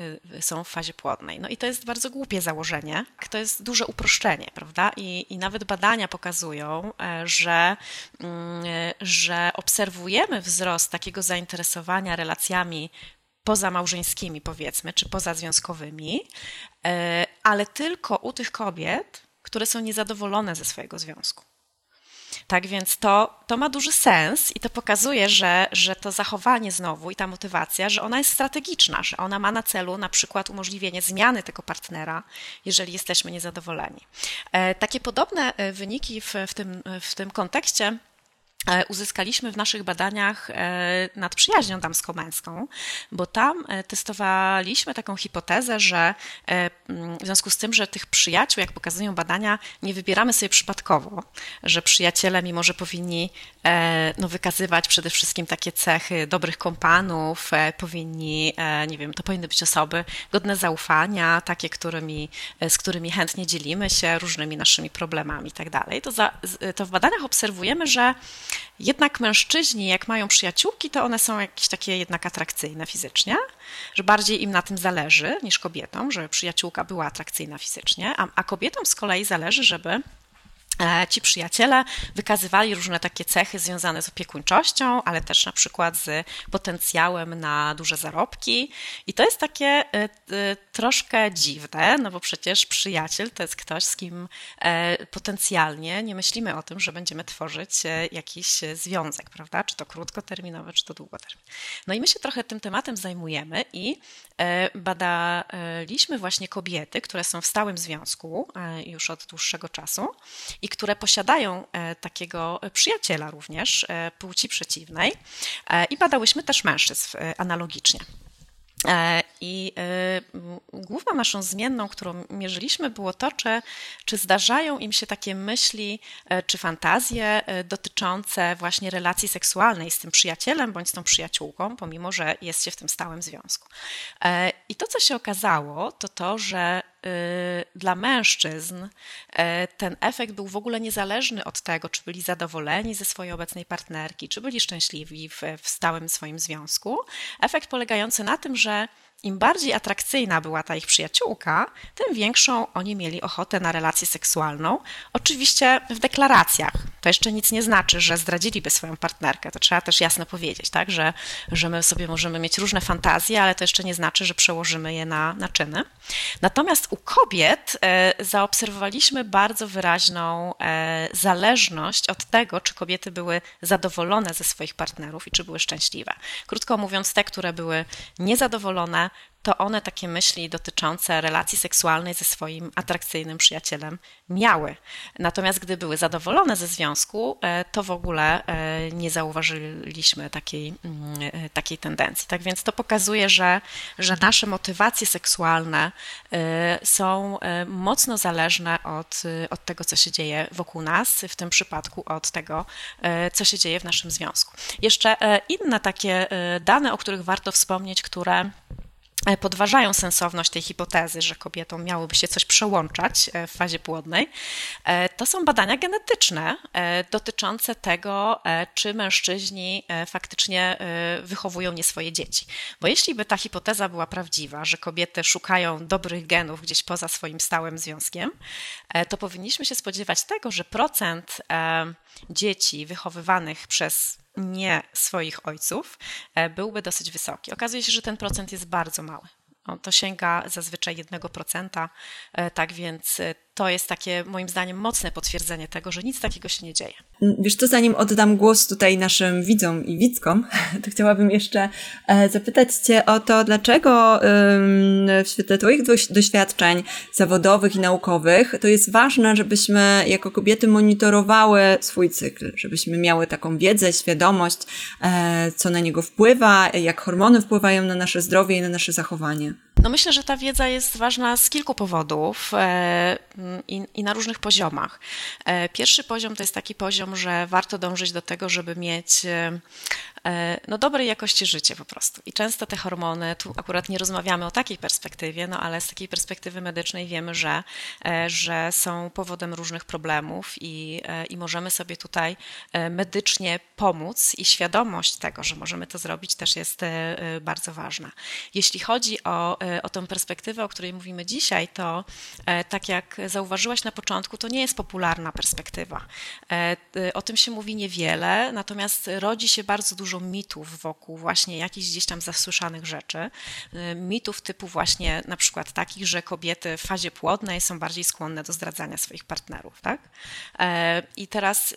są w fazie płodnej. No i to jest bardzo głupie założenie, to jest duże uproszczenie, prawda? I, i nawet badania pokazują, że, mm, że obserwujemy wzrost takiego zainteresowania relacjami pozamałżeńskimi, powiedzmy, czy pozazwiązkowymi, e, ale tylko u tych kobiet, które są niezadowolone ze swojego związku. Tak więc to, to ma duży sens i to pokazuje, że, że to zachowanie znowu i ta motywacja, że ona jest strategiczna, że ona ma na celu na przykład umożliwienie zmiany tego partnera, jeżeli jesteśmy niezadowoleni. E, takie podobne e, wyniki w, w, tym, w tym kontekście E, uzyskaliśmy w naszych badaniach e, nad przyjaźnią damsko-męską, bo tam e, testowaliśmy taką hipotezę, że w związku z tym, że tych przyjaciół, jak pokazują badania, nie wybieramy sobie przypadkowo, że przyjaciele, mimo że powinni no, wykazywać przede wszystkim takie cechy dobrych kompanów, powinni, nie wiem, to powinny być osoby godne zaufania, takie, którymi, z którymi chętnie dzielimy się różnymi naszymi problemami i tak to, to w badaniach obserwujemy, że jednak mężczyźni, jak mają przyjaciółki, to one są jakieś takie jednak atrakcyjne fizycznie, że bardziej im na tym zależy niż kobietom, żeby przyjaciółka była atrakcyjna fizycznie, a, a kobietom z kolei zależy, żeby ci przyjaciele wykazywali różne takie cechy związane z opiekuńczością, ale też na przykład z potencjałem na duże zarobki. I to jest takie e, e, troszkę dziwne, no bo przecież przyjaciel to jest ktoś, z kim potencjalnie nie myślimy o tym, że będziemy tworzyć jakiś związek, prawda? Czy to krótkoterminowy, czy to długoterminowy. No i my się trochę tym tematem zajmujemy i badaliśmy właśnie kobiety, które są w stałym związku już od dłuższego czasu i które posiadają e, takiego przyjaciela również e, płci przeciwnej e, i badałyśmy też mężczyzn analogicznie. I główną naszą zmienną, którą mierzyliśmy, było to, czy, czy zdarzają im się takie myśli czy fantazje dotyczące właśnie relacji seksualnej z tym przyjacielem bądź z tą przyjaciółką, pomimo że jest się w tym stałym związku. I to, co się okazało, to to, że Y, dla mężczyzn ten efekt był w ogóle niezależny od tego, czy byli zadowoleni ze swojej obecnej partnerki, czy byli szczęśliwi w, w stałym swoim związku. Efekt polegający na tym, że im bardziej atrakcyjna była ta ich przyjaciółka, tym większą oni mieli ochotę na relację seksualną. Oczywiście w deklaracjach. To jeszcze nic nie znaczy, że zdradziliby swoją partnerkę. To trzeba też jasno powiedzieć, tak? że, że my sobie możemy mieć różne fantazje, ale to jeszcze nie znaczy, że przełożymy je na, na czyny. Natomiast u kobiet e, zaobserwowaliśmy bardzo wyraźną e, zależność od tego, czy kobiety były zadowolone ze swoich partnerów i czy były szczęśliwe. Krótko mówiąc, te, które były niezadowolone, to one takie myśli dotyczące relacji seksualnej ze swoim atrakcyjnym przyjacielem miały. Natomiast gdy były zadowolone ze związku, e, to w ogóle e, nie zauważyliśmy takiej, mm, e, takiej tendencji. Tak więc to pokazuje, że, że nasze motywacje seksualne są mocno zależne od, od tego, co się dzieje wokół nas, w tym przypadku od tego, co się dzieje w naszym związku. Jeszcze inne takie dane, o których warto wspomnieć, które podważają sensowność tej hipotezy, że kobietom miałoby się coś przełączać e, w fazie płodnej, e, to są badania genetyczne dotyczące tego, czy mężczyźni faktycznie wychowują nie swoje dzieci. Bo jeśli by ta hipoteza była prawdziwa, że kobiety szukają dobrych genów gdzieś poza swoim stałym związkiem, to powinniśmy się spodziewać tego, że procent dzieci wychowywanych przez nie swoich ojców, e, byłby dosyć wysoki. Okazuje się, że ten procent jest bardzo mały. To sięga zazwyczaj 1%, e, tak więc e, to jest takie moim zdaniem mocne potwierdzenie tego, że nic takiego się nie dzieje. Wiesz to zanim oddam głos tutaj naszym widzom i widzkom, to chciałabym jeszcze e, zapytać Cię o to, dlaczego w świetle Twoich doświadczeń zawodowych i naukowych to jest ważne, żebyśmy jako kobiety monitorowały swój cykl, żebyśmy miały taką wiedzę, świadomość, e, co na niego wpływa, jak hormony wpływają na nasze zdrowie i na nasze zachowanie. No myślę, że ta wiedza jest ważna z kilku powodów e, i, i, na różnych poziomach. E, pierwszy poziom to jest taki poziom, że warto dążyć do tego, żeby mieć e, no, dobrej jakości życie po prostu. I często te hormony, tu akurat nie rozmawiamy o takiej perspektywie, no ale z takiej perspektywy medycznej wiemy, że, że są powodem różnych problemów i, i możemy sobie tutaj medycznie pomóc i świadomość tego, że możemy to zrobić też jest bardzo ważna. Jeśli chodzi o, o tę perspektywę, o której mówimy dzisiaj, to tak jak zauważyłaś na początku, to nie jest popularna perspektywa. O tym się mówi niewiele, natomiast rodzi się bardzo dużo mitów wokół właśnie jakichś gdzieś tam zasłyszanych rzeczy. Mitów typu właśnie na przykład takich, że kobiety w fazie płodnej są bardziej skłonne do zdradzania swoich partnerów, tak? E, I teraz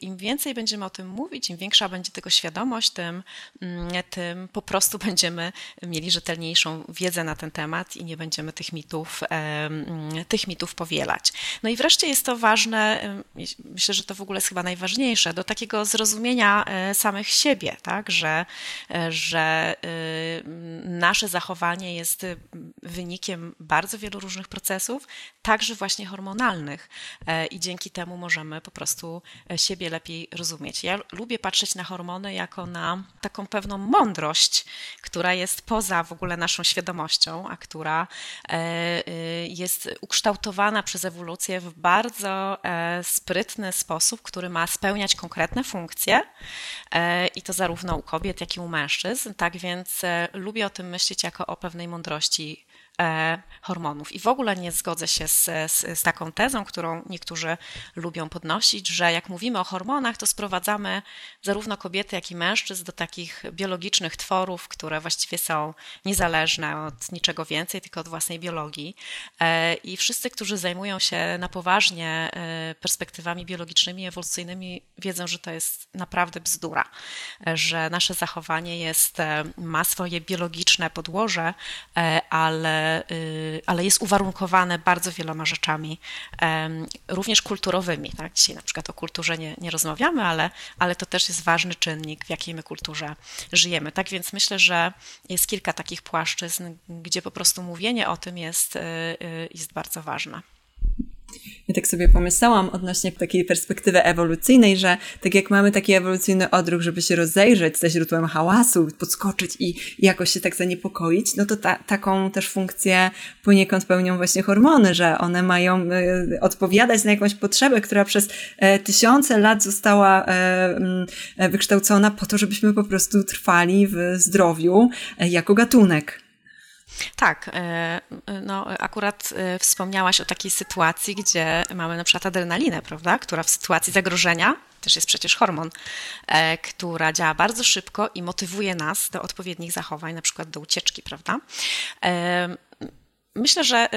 im więcej będziemy o tym mówić, im większa będzie tego świadomość, tym, mm, tym po prostu będziemy mieli rzetelniejszą wiedzę na ten temat i nie będziemy tych mitów, tych mitów powielać. No i wreszcie jest to ważne, myślę, że to w ogóle jest chyba najważniejsze, do takiego zrozumienia e, samych siebie, tak? że, że y, nasze zachowanie jest wynikiem bardzo wielu różnych procesów, także właśnie hormonalnych e, i dzięki temu możemy po prostu siebie lepiej rozumieć. Ja lubię patrzeć na hormony jako na taką pewną mądrość, która jest poza w ogóle naszą świadomością, a która e, y, jest ukształtowana przez ewolucję w bardzo e, sprytny sposób, który ma spełniać konkretne funkcje i to zarówno u kobiet, jak i u mężczyzn. Tak więc e, lubię o tym myśleć jako o pewnej mądrości E, hormonów. I w ogóle nie zgodzę się z, z, z, taką tezą, którą niektórzy lubią podnosić, że jak mówimy o hormonach, to sprowadzamy zarówno kobiety, jak i mężczyzn do takich biologicznych tworów, które właściwie są niezależne od niczego więcej, tylko od własnej biologii. E, I wszyscy, którzy zajmują się na poważnie e, perspektywami biologicznymi, ewolucyjnymi, wiedzą, że to jest naprawdę bzdura, że nasze zachowanie jest, ma swoje biologiczne podłoże, ale Y, ale jest uwarunkowane bardzo wieloma rzeczami, również kulturowymi. Tak? Dzisiaj na przykład o kulturze nie, nie rozmawiamy, ale, ale to też jest ważny czynnik, w jakiej my kulturze żyjemy. Tak więc myślę, że jest kilka takich płaszczyzn, gdzie po prostu mówienie o tym jest, y, y, jest bardzo ważne. Ja tak sobie pomyślałam odnośnie takiej perspektywy ewolucyjnej, że tak jak mamy taki ewolucyjny odruch, żeby się rozejrzeć ze źródłem hałasu, podskoczyć i, jakoś się tak zaniepokoić, no to ta, taką też funkcję poniekąd pełnią właśnie hormony, że one mają y, odpowiadać na jakąś potrzebę, która przez e, tysiące lat została e, wykształcona po to, żebyśmy po prostu trwali w zdrowiu jako gatunek. Tak, e, no akurat e, wspomniałaś o takiej sytuacji, gdzie mamy na przykład adrenalinę, prawda, która w sytuacji zagrożenia też jest przecież hormon, e, która działa bardzo szybko i motywuje nas do odpowiednich zachowań, na przykład do ucieczki, prawda? Myślę, że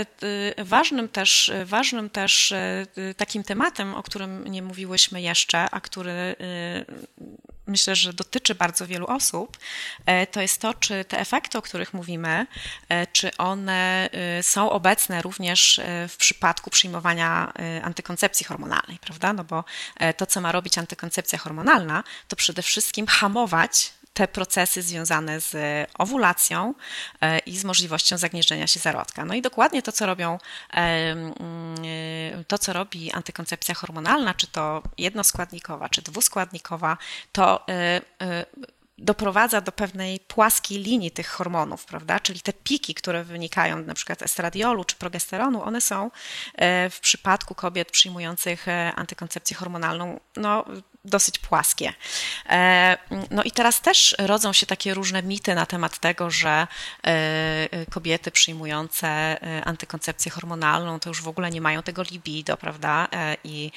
ważnym też, ważnym też takim tematem, o którym nie mówiłyśmy jeszcze, a który myślę, że dotyczy bardzo wielu osób, e, to jest to, czy te efekty, o których mówimy, e, czy one e, są obecne również w przypadku przyjmowania antykoncepcji hormonalnej, prawda? No bo to, co ma robić antykoncepcja hormonalna, to przede wszystkim hamować te procesy związane z owulacją e, i z możliwością zagnieżdżenia się zarodka. No i dokładnie to, co robią, e, mm, e, to, co robi antykoncepcja hormonalna, czy to jednoskładnikowa, czy dwuskładnikowa, to doprowadza do pewnej płaskiej linii tych hormonów, prawda? Czyli te piki, które wynikają na przykład estradiolu czy progesteronu, one są w przypadku kobiet przyjmujących antykoncepcję hormonalną no, dosyć płaskie. E, no i teraz też rodzą się takie różne mity na temat tego, że e, kobiety przyjmujące e, antykoncepcję hormonalną to już w ogóle nie mają tego libido, prawda? I,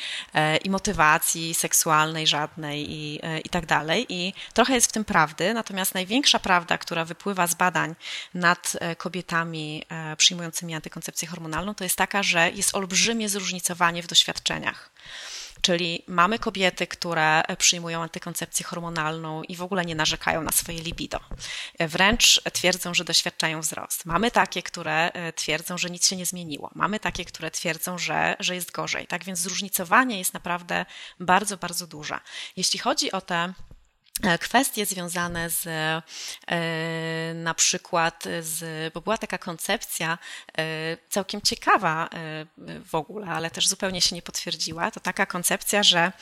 i motywacji seksualnej żadnej i, i tak dalej. I trochę jest w tym prawdy, natomiast największa prawda, która wypływa z badań nad kobietami przyjmującymi antykoncepcję hormonalną, to jest taka, że jest olbrzymie zróżnicowanie w doświadczeniach. Czyli mamy kobiety, które przyjmują antykoncepcję hormonalną i w ogóle nie narzekają na swoje libido. Wręcz twierdzą, że doświadczają wzrost. Mamy takie, które e, twierdzą, że nic się nie zmieniło. Mamy takie, które twierdzą, że, że jest gorzej. Tak więc zróżnicowanie jest naprawdę bardzo, bardzo duże. Jeśli chodzi o te kwestie związane z e, na przykład z, bo była taka koncepcja e, całkiem ciekawa w ogóle, ale też zupełnie się nie potwierdziła, to taka koncepcja, że,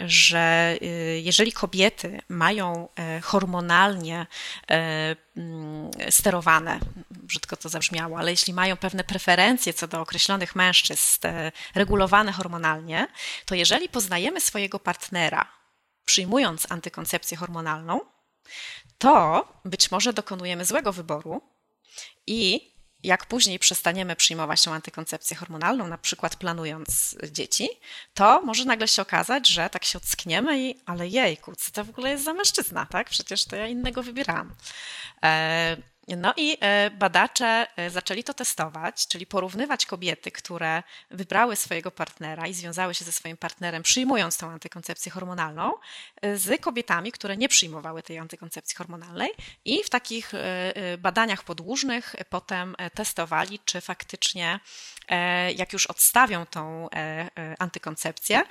że jeżeli kobiety mają hormonalnie mm, sterowane, brzydko to zabrzmiało, ale jeśli mają pewne preferencje co do określonych mężczyzn regulowane hormonalnie, to jeżeli poznajemy swojego partnera przyjmując antykoncepcję hormonalną, to być może dokonujemy złego wyboru i jak później przestaniemy przyjmować tą antykoncepcję hormonalną, na przykład planując dzieci, to może nagle się okazać, że tak się ockniemy i ale jejku, co to w ogóle jest za mężczyzna, tak? Przecież to ja innego wybierałam. E, no i e, badacze e, zaczęli to testować, czyli porównywać kobiety, które wybrały swojego partnera i związały się ze swoim partnerem, przyjmując tą antykoncepcję hormonalną, e, z kobietami, które nie przyjmowały tej antykoncepcji hormonalnej i w takich badaniach podłużnych potem testowali, czy faktycznie jak już odstawią tą antykoncepcję,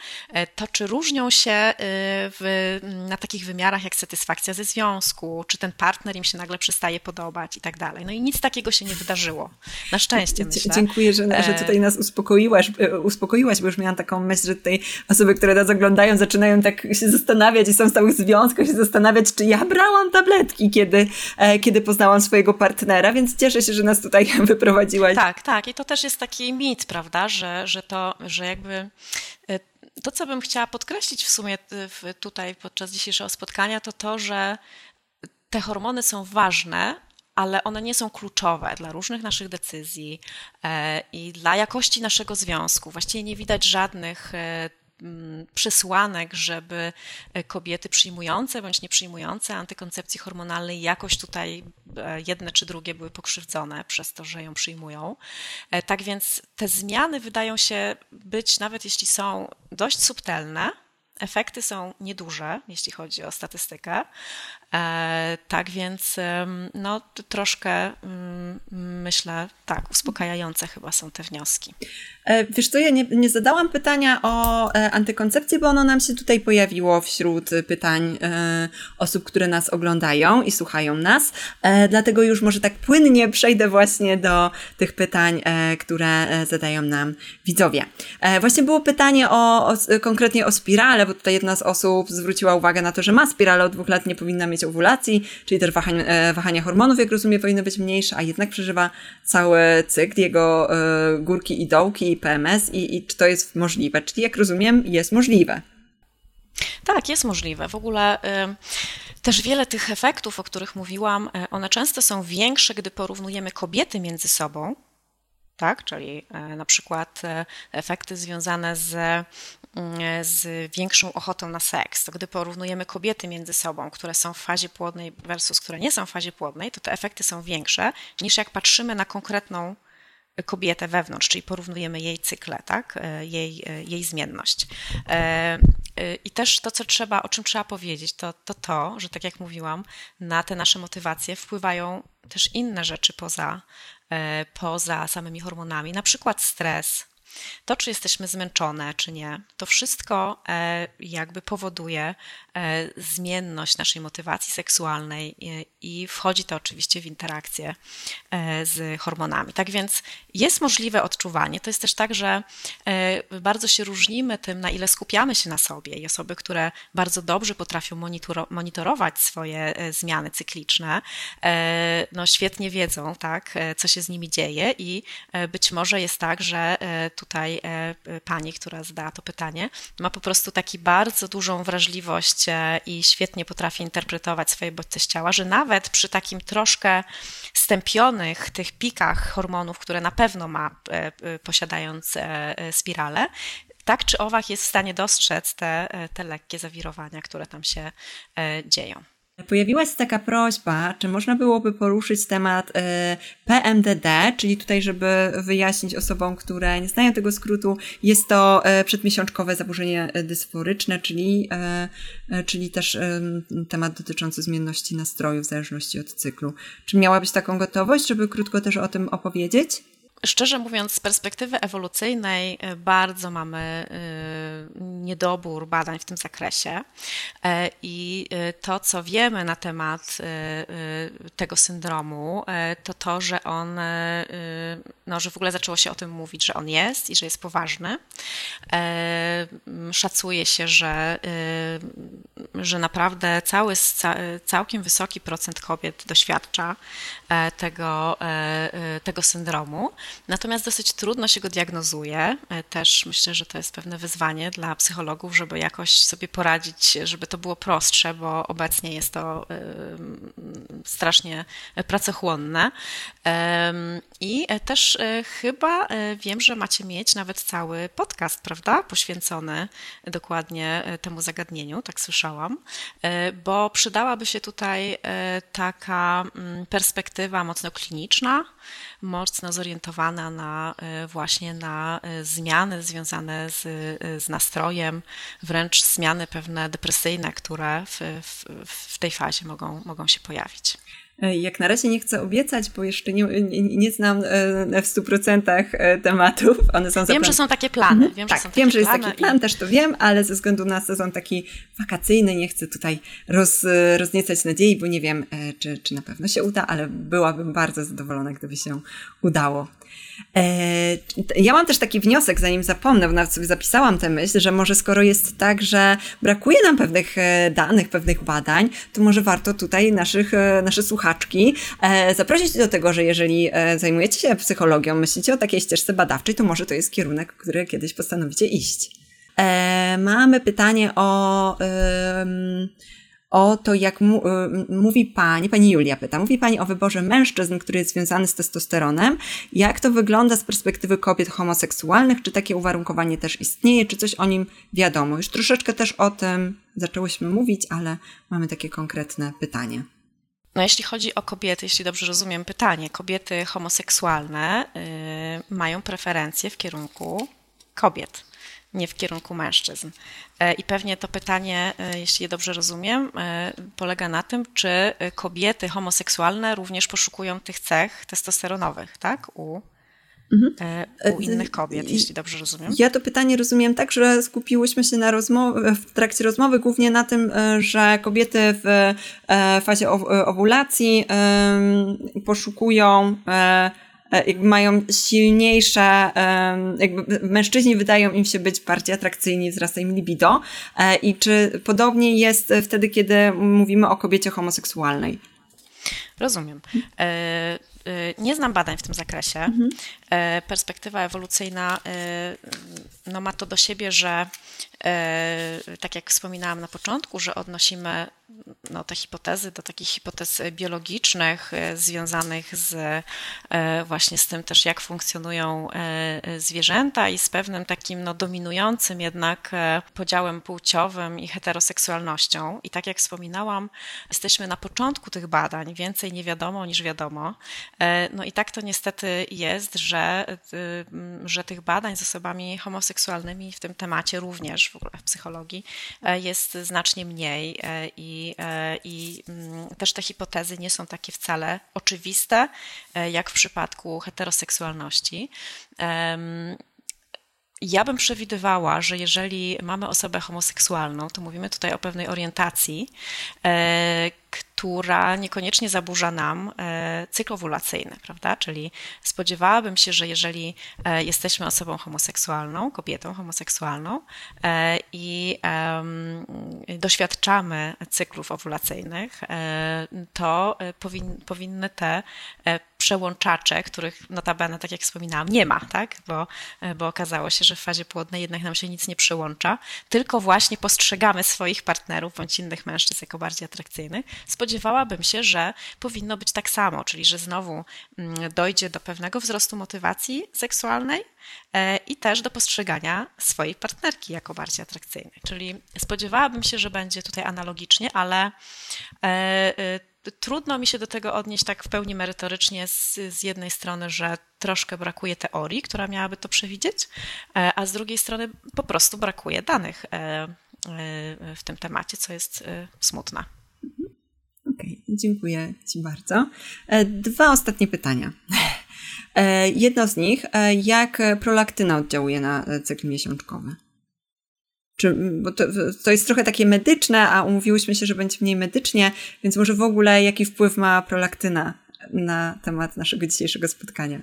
to czy różnią się w, na takich wymiarach jak satysfakcja ze związku, czy ten partner im się nagle przestaje podobać, i tak dalej. No i nic takiego się nie wydarzyło. Na szczęście myślę. Dziękuję, że, że e, tutaj nas uspokoiłaś, e, uspokoiłaś, bo już miałam taką myśl, że tutaj osoby, które nas oglądają, zaczynają tak się zastanawiać i są w stałych związkach, się zastanawiać, czy ja brałam tabletki, kiedy, e, kiedy poznałam swojego partnera, więc cieszę się, że nas tutaj wyprowadziłaś. Tak, tak. I to też jest taki mit, prawda, że, że to, że jakby to, co bym chciała podkreślić w sumie tutaj podczas dzisiejszego spotkania, to to, że te hormony są ważne, ale one nie są kluczowe dla różnych naszych decyzji e, i dla jakości naszego związku. Właściwie nie widać żadnych e, przesłanek, żeby e, kobiety przyjmujące bądź nie przyjmujące antykoncepcji hormonalnej jakoś tutaj jedne czy drugie były pokrzywdzone przez to, że ją przyjmują. Tak więc te zmiany wydają się być, nawet jeśli są dość subtelne, efekty są nieduże, jeśli chodzi o statystykę, tak więc no, troszkę mm, myślę, tak, uspokajające chyba są te wnioski. E, wiesz co, ja nie, nie zadałam pytania o e, antykoncepcję, bo ono nam się tutaj pojawiło wśród pytań osób, które nas oglądają i słuchają nas. Dlatego już może tak płynnie przejdę właśnie do tych pytań, które zadają nam widzowie. Właśnie było pytanie o, o konkretnie o spirale, bo tutaj jedna z osób zwróciła uwagę na to, że ma spirale od dwóch lat, nie powinna mieć owulacji, czyli też e, wahania hormonów, jak rozumiem, powinny być mniejsze, a jednak przeżywa cały cykl, jego e, górki i dołki, i PMS i, i czy to jest możliwe? Czyli jak rozumiem, jest możliwe. Tak, jest możliwe. W ogóle też wiele tych efektów, o których mówiłam, e, one często są większe, gdy porównujemy kobiety między sobą, tak? czyli na przykład efekty związane z z większą ochotą na seks, to gdy porównujemy kobiety między sobą, które są w fazie płodnej versus które nie są w fazie płodnej, to te efekty są większe niż jak patrzymy na konkretną kobietę wewnątrz, czyli porównujemy jej cykle, tak? E, jej, e, jej zmienność. E, I też to, co trzeba, o czym trzeba powiedzieć, to, to to, że tak jak mówiłam, na te nasze motywacje wpływają też inne rzeczy poza, poza samymi hormonami, na przykład stres, To, czy jesteśmy zmęczone, czy nie, to wszystko e, jakby powoduje e, zmienność naszej motywacji seksualnej i wchodzi to oczywiście w interakcję z hormonami. Tak więc jest możliwe odczuwanie. To jest też tak, że bardzo się różnimy tym, na ile skupiamy się na sobie i osoby, które bardzo dobrze potrafią monitorować swoje zmiany cykliczne, no świetnie wiedzą, tak, co się z nimi dzieje i być może jest tak, że tutaj e, pani, która zadała to pytanie, ma po prostu taki bardzo dużą wrażliwość e, i świetnie potrafi interpretować swoje bodźce z ciała, że nawet przy takim troszkę stępionych tych pikach hormonów, które na pewno ma e, posiadając spirale, tak czy owak jest w stanie dostrzec te, te lekkie zawirowania, które tam się dzieją. Pojawiła się taka prośba, czy można byłoby poruszyć temat e, PMDD, czyli tutaj, żeby wyjaśnić osobom, które nie znają tego skrótu, jest to e, przedmiesiączkowe zaburzenie dysforyczne, czyli, czyli też temat dotyczący zmienności nastroju w zależności od cyklu. Czy miałabyś taką gotowość, żeby krótko też o tym opowiedzieć? Szczerze mówiąc, z perspektywy ewolucyjnej y, bardzo mamy y, niedobór badań w tym zakresie e, i to, co wiemy na temat tego syndromu, e, to to, że on, no, że w ogóle zaczęło się o tym mówić, że on jest i że jest poważny. E, szacuje się, że, że naprawdę cały, całkiem wysoki procent kobiet doświadcza tego, tego syndromu. Natomiast dosyć trudno się go diagnozuje. E, też myślę, że to jest pewne wyzwanie dla psychologów, żeby jakoś sobie poradzić, żeby to było prostsze, bo obecnie jest to strasznie pracochłonne. I e, też e, chyba wiem, że macie mieć nawet cały podcast, prawda? Poświęcony dokładnie temu zagadnieniu, tak słyszałam, bo przydałaby się tutaj taka mm, perspektywa mocno kliniczna, mocno zorientowana na e, właśnie na e, zmiany związane z, e, z nastrojem, wręcz zmiany pewne depresyjne, które w, w, w tej fazie mogą, mogą się pojawić. E, jak na razie nie chcę obiecać, bo jeszcze nie, nie, nie znam e, w 100% e, tematów. One są wiem, że są takie plany. Wiem, tak, że, wiem, że jest taki plan, i... też to wiem, ale ze względu na sezon taki wakacyjny nie chcę tutaj roz, rozniecać nadziei, bo nie wiem, czy, czy na pewno się uda, ale byłabym bardzo zadowolona, gdyby się udało. E, ja mam też taki wniosek, zanim zapomnę, bo nawet sobie zapisałam tę myśl, że może skoro jest tak, że brakuje nam pewnych e, danych, pewnych badań, to może warto tutaj naszych, e, nasze słuchaczki zaprosić do tego, że jeżeli zajmujecie się psychologią, myślicie o takiej ścieżce badawczej, to może to jest kierunek, który kiedyś postanowicie iść. Mamy pytanie o o to, jak mu, y, mówi pani, pani Julia pyta, mówi pani o wyborze mężczyzn, który jest związany z testosteronem. Jak to wygląda z perspektywy kobiet homoseksualnych? Czy takie uwarunkowanie też istnieje? Czy coś o nim wiadomo? Już troszeczkę też o tym zaczęłyśmy mówić, ale mamy takie konkretne pytanie. No, jeśli chodzi o kobiety, jeśli dobrze rozumiem pytanie, kobiety homoseksualne yy, mają preferencje w kierunku kobiet nie w kierunku mężczyzn. E, I pewnie to pytanie, e, jeśli je dobrze rozumiem, e, polega na tym, czy kobiety homoseksualne również poszukują tych cech testosteronowych, tak? U, mhm. u innych kobiet, jeśli dobrze rozumiem. Ja to pytanie rozumiem tak, że skupiłyśmy się na rozmowie, w trakcie rozmowy głównie na tym, że kobiety w fazie owulacji poszukują mają silniejsze, jakby mężczyźni wydają im się być bardziej atrakcyjni, wzrasta im libido. E, I czy podobnie jest wtedy, kiedy mówimy o kobiecie homoseksualnej? Rozumiem. E, nie znam badań w tym zakresie. Mhm. Perspektywa ewolucyjna no, ma to do siebie, że tak jak wspominałam na początku, że odnosimy no, te hipotezy do takich hipotez biologicznych e, związanych z e, właśnie z tym też, jak funkcjonują e, zwierzęta i z pewnym takim no, dominującym jednak podziałem płciowym i heteroseksualnością. I tak jak wspominałam, jesteśmy na początku tych badań, więcej nie wiadomo niż wiadomo. No i tak to niestety jest, że, że tych badań z osobami homoseksualnymi w tym temacie również w ogóle w psychologii jest znacznie mniej i E, i, też te hipotezy nie są takie wcale oczywiste, e, jak w przypadku heteroseksualności. ja bym przewidywała, że jeżeli mamy osobę homoseksualną, to mówimy tutaj o pewnej orientacji, e, która niekoniecznie zaburza nam e, cykl owulacyjny, prawda? Czyli spodziewałabym się, że jeżeli e, jesteśmy osobą homoseksualną, kobietą homoseksualną i doświadczamy cyklów owulacyjnych, to powinny te przełączacze, których notabene, tak jak wspominałam, nie ma, tak? Bo, bo okazało się, że w fazie płodnej jednak nam się nic nie przyłącza, tylko właśnie postrzegamy swoich partnerów bądź innych mężczyzn jako bardziej atrakcyjnych. Spodziewałabym się, że powinno być tak samo, czyli że znowu mm, dojdzie do pewnego wzrostu motywacji seksualnej e, i też do postrzegania swojej partnerki jako bardziej atrakcyjnej. Czyli spodziewałabym się, że będzie tutaj analogicznie, ale e, e, trudno mi się do tego odnieść tak w pełni merytorycznie z, z jednej strony, że troszkę brakuje teorii, która miałaby to przewidzieć, a z drugiej strony po prostu brakuje danych w tym temacie, co jest smutne. Okej, okay, dziękuję Ci bardzo. Dwa ostatnie pytania. Jedno z nich, jak prolaktyna oddziałuje na cykl miesiączkowy? Czy, bo to, to jest trochę takie medyczne, a umówiłyśmy się, że będzie mniej medycznie, więc może w ogóle jaki wpływ ma prolaktyna na temat naszego dzisiejszego spotkania?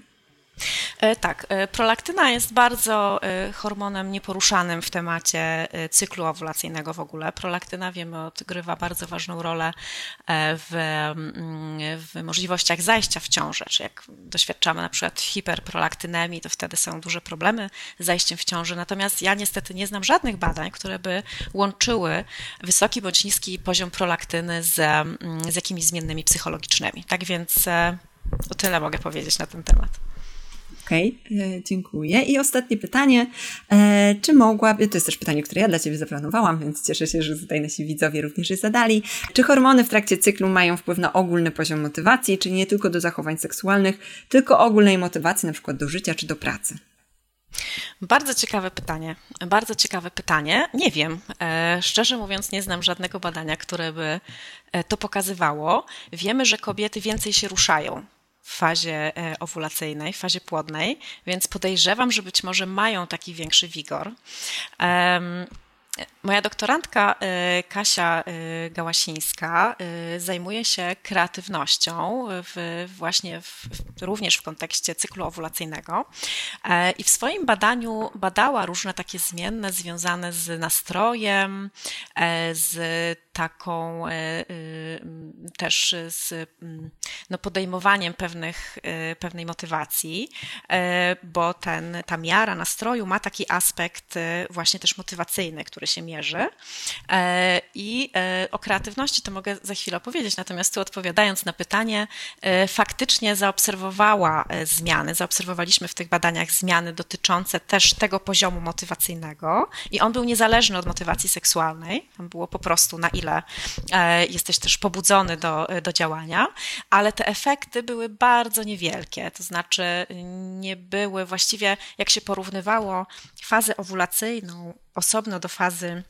E, tak, e, prolaktyna jest bardzo e, hormonem nieporuszanym w temacie cyklu owulacyjnego w ogóle. Prolaktyna, wiemy, odgrywa bardzo ważną rolę w, mm, w możliwościach zajścia w ciążę. Czy jak doświadczamy na przykład hiperprolaktynemii, to wtedy są duże problemy z zajściem w ciąży. Natomiast ja niestety nie znam żadnych badań, które by łączyły wysoki bądź niski poziom prolaktyny z, mm, z jakimiś zmiennymi psychologicznymi. Tak więc to tyle mogę powiedzieć na ten temat. Okej, okay, e, dziękuję. I ostatnie pytanie. E, czy mogłaby, to jest też pytanie, które ja dla Ciebie zaplanowałam, więc cieszę się, że tutaj nasi widzowie również je zadali. Czy hormony w trakcie cyklu mają wpływ na ogólny poziom motywacji, czyli nie tylko do zachowań seksualnych, tylko ogólnej motywacji, na przykład do życia czy do pracy? Bardzo ciekawe pytanie. Bardzo ciekawe pytanie. Nie wiem. E, szczerze mówiąc, nie znam żadnego badania, które by to pokazywało. Wiemy, że kobiety więcej się ruszają w fazie e, owulacyjnej, w fazie płodnej, więc podejrzewam, że być może mają taki większy wigor. Moja doktorantka y, Kasia y, Gałasińska y, zajmuje się kreatywnością w, właśnie w, również w kontekście cyklu owulacyjnego e, i w swoim badaniu badała różne takie zmienne związane z nastrojem, e, z taką e, też z no, podejmowaniem pewnych, pewnej motywacji, bo ten, ta miara nastroju ma taki aspekt właśnie też motywacyjny, który się E, I e, o kreatywności to mogę za chwilę opowiedzieć, natomiast tu odpowiadając na pytanie, e, faktycznie zaobserwowała zmiany, zaobserwowaliśmy w tych badaniach zmiany dotyczące też tego poziomu motywacyjnego i on był niezależny od motywacji seksualnej, tam było po prostu na ile jesteś też pobudzony do, do działania, ale te efekty były bardzo niewielkie, to znaczy nie były właściwie, jak się porównywało fazę owulacyjną osobno do fazy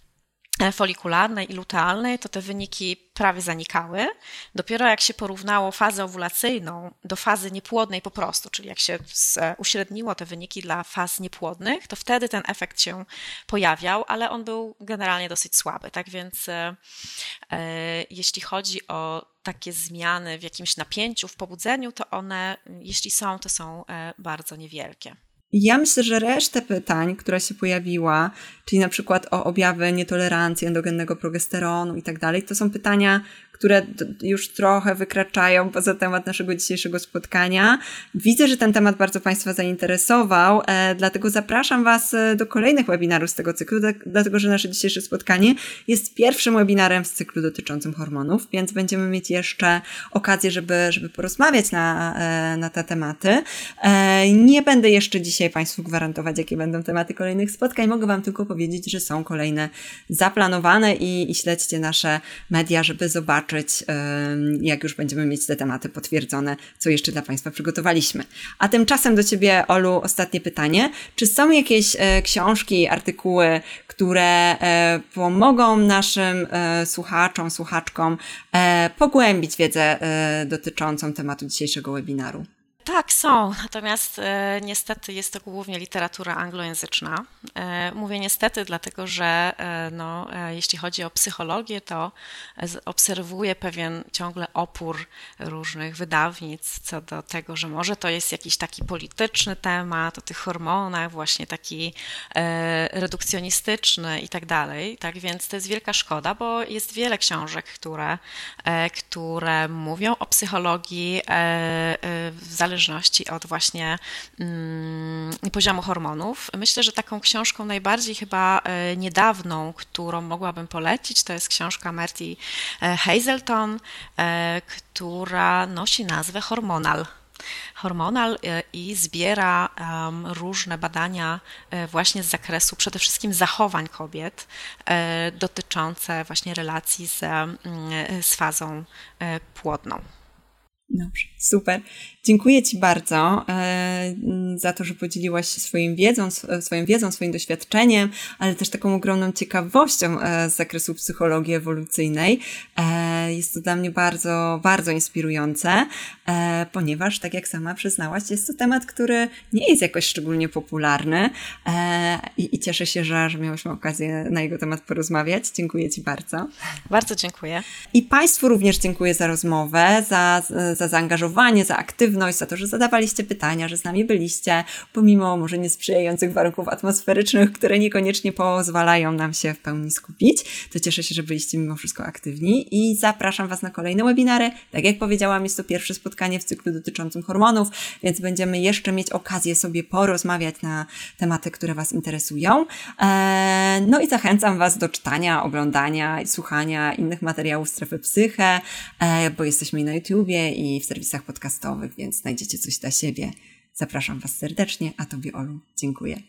e, folikularnej i lutealnej, to te wyniki prawie zanikały. Dopiero jak się porównało fazę owulacyjną do fazy niepłodnej po prostu, czyli jak się uśredniło te wyniki dla faz niepłodnych, to wtedy ten efekt się pojawiał, ale on był generalnie dosyć słaby. Tak więc e, e jeśli chodzi o takie zmiany w jakimś napięciu, w pobudzeniu, to one, jeśli są, to są e, bardzo niewielkie. Ja myślę, że resztę pytań, która się pojawiła, czyli na przykład o objawy nietolerancji endogennego progesteronu i tak dalej, to są pytania, które już trochę wykraczają poza temat naszego dzisiejszego spotkania. Widzę, że ten temat bardzo Państwa zainteresował, e, dlatego zapraszam Was e, do kolejnych webinarów z tego cyklu, dlatego że nasze dzisiejsze spotkanie jest pierwszym webinarem z cyklu dotyczącym hormonów, więc będziemy mieć jeszcze okazję, żeby, żeby porozmawiać na, e, na te tematy. Nie będę jeszcze dzisiaj Państwu gwarantować, jakie będą tematy kolejnych spotkań. Mogę Wam tylko powiedzieć, że są kolejne zaplanowane i, i śledźcie nasze media, żeby zobaczyć, zobaczyć, jak już będziemy mieć te tematy potwierdzone, co jeszcze dla Państwa przygotowaliśmy. A tymczasem do Ciebie, Olu, ostatnie pytanie. Czy są jakieś e, książki, artykuły, które e, pomogą naszym e, słuchaczom, słuchaczkom pogłębić wiedzę dotyczącą tematu dzisiejszego webinaru? Tak, są. Natomiast e, niestety jest to głównie literatura anglojęzyczna. E, mówię niestety, dlatego że e, no, e, jeśli chodzi o psychologię, to obserwuję pewien ciągle opór różnych wydawnictw co do tego, że może to jest jakiś taki polityczny temat o tych hormonach, właśnie taki e, redukcjonistyczny i tak dalej. Tak więc to jest wielka szkoda, bo jest wiele książek, które, e, które mówią o psychologii w zależności zależności od właśnie mm, poziomu hormonów. Myślę, że taką książką najbardziej chyba e, niedawną, którą mogłabym polecić, to jest książka Merty e, Hazelton, e, która nosi nazwę Hormonal hormonal i zbiera różne badania właśnie z zakresu przede wszystkim zachowań kobiet dotyczące właśnie relacji z, z fazą płodną. Dobrze, super. Dziękuję Ci bardzo e, za to, że podzieliłaś się swoim wiedzą, swoją wiedzą, swoim doświadczeniem, ale też taką ogromną ciekawością e, z zakresu psychologii ewolucyjnej. E, jest to dla mnie bardzo, bardzo inspirujące, e, ponieważ, tak jak sama przyznałaś, jest to temat, który nie jest jakoś szczególnie popularny e, i, i, cieszę się, że, że miałyśmy okazję na jego temat porozmawiać. Dziękuję Ci bardzo. Bardzo dziękuję. I Państwu również dziękuję za rozmowę, za, za zaangażowanie, za aktywność, za to, że zadawaliście pytania, że z nami byliście, pomimo może niesprzyjających warunków atmosferycznych, które niekoniecznie pozwalają nam się w pełni skupić. To cieszę się, że byliście mimo wszystko aktywni i zapraszam Was na kolejne webinary. Tak jak powiedziałam, jest to pierwsze spotkanie w cyklu dotyczącym hormonów, więc będziemy jeszcze mieć okazję sobie porozmawiać na tematy, które Was interesują. Eee, no i zachęcam Was do czytania, oglądania i słuchania innych materiałów Strefy Psyche, eee, bo jesteśmy i na YouTubie i w serwisach podcastowych, więc znajdziecie coś dla siebie. Zapraszam Was serdecznie, a Tobie Olu dziękuję.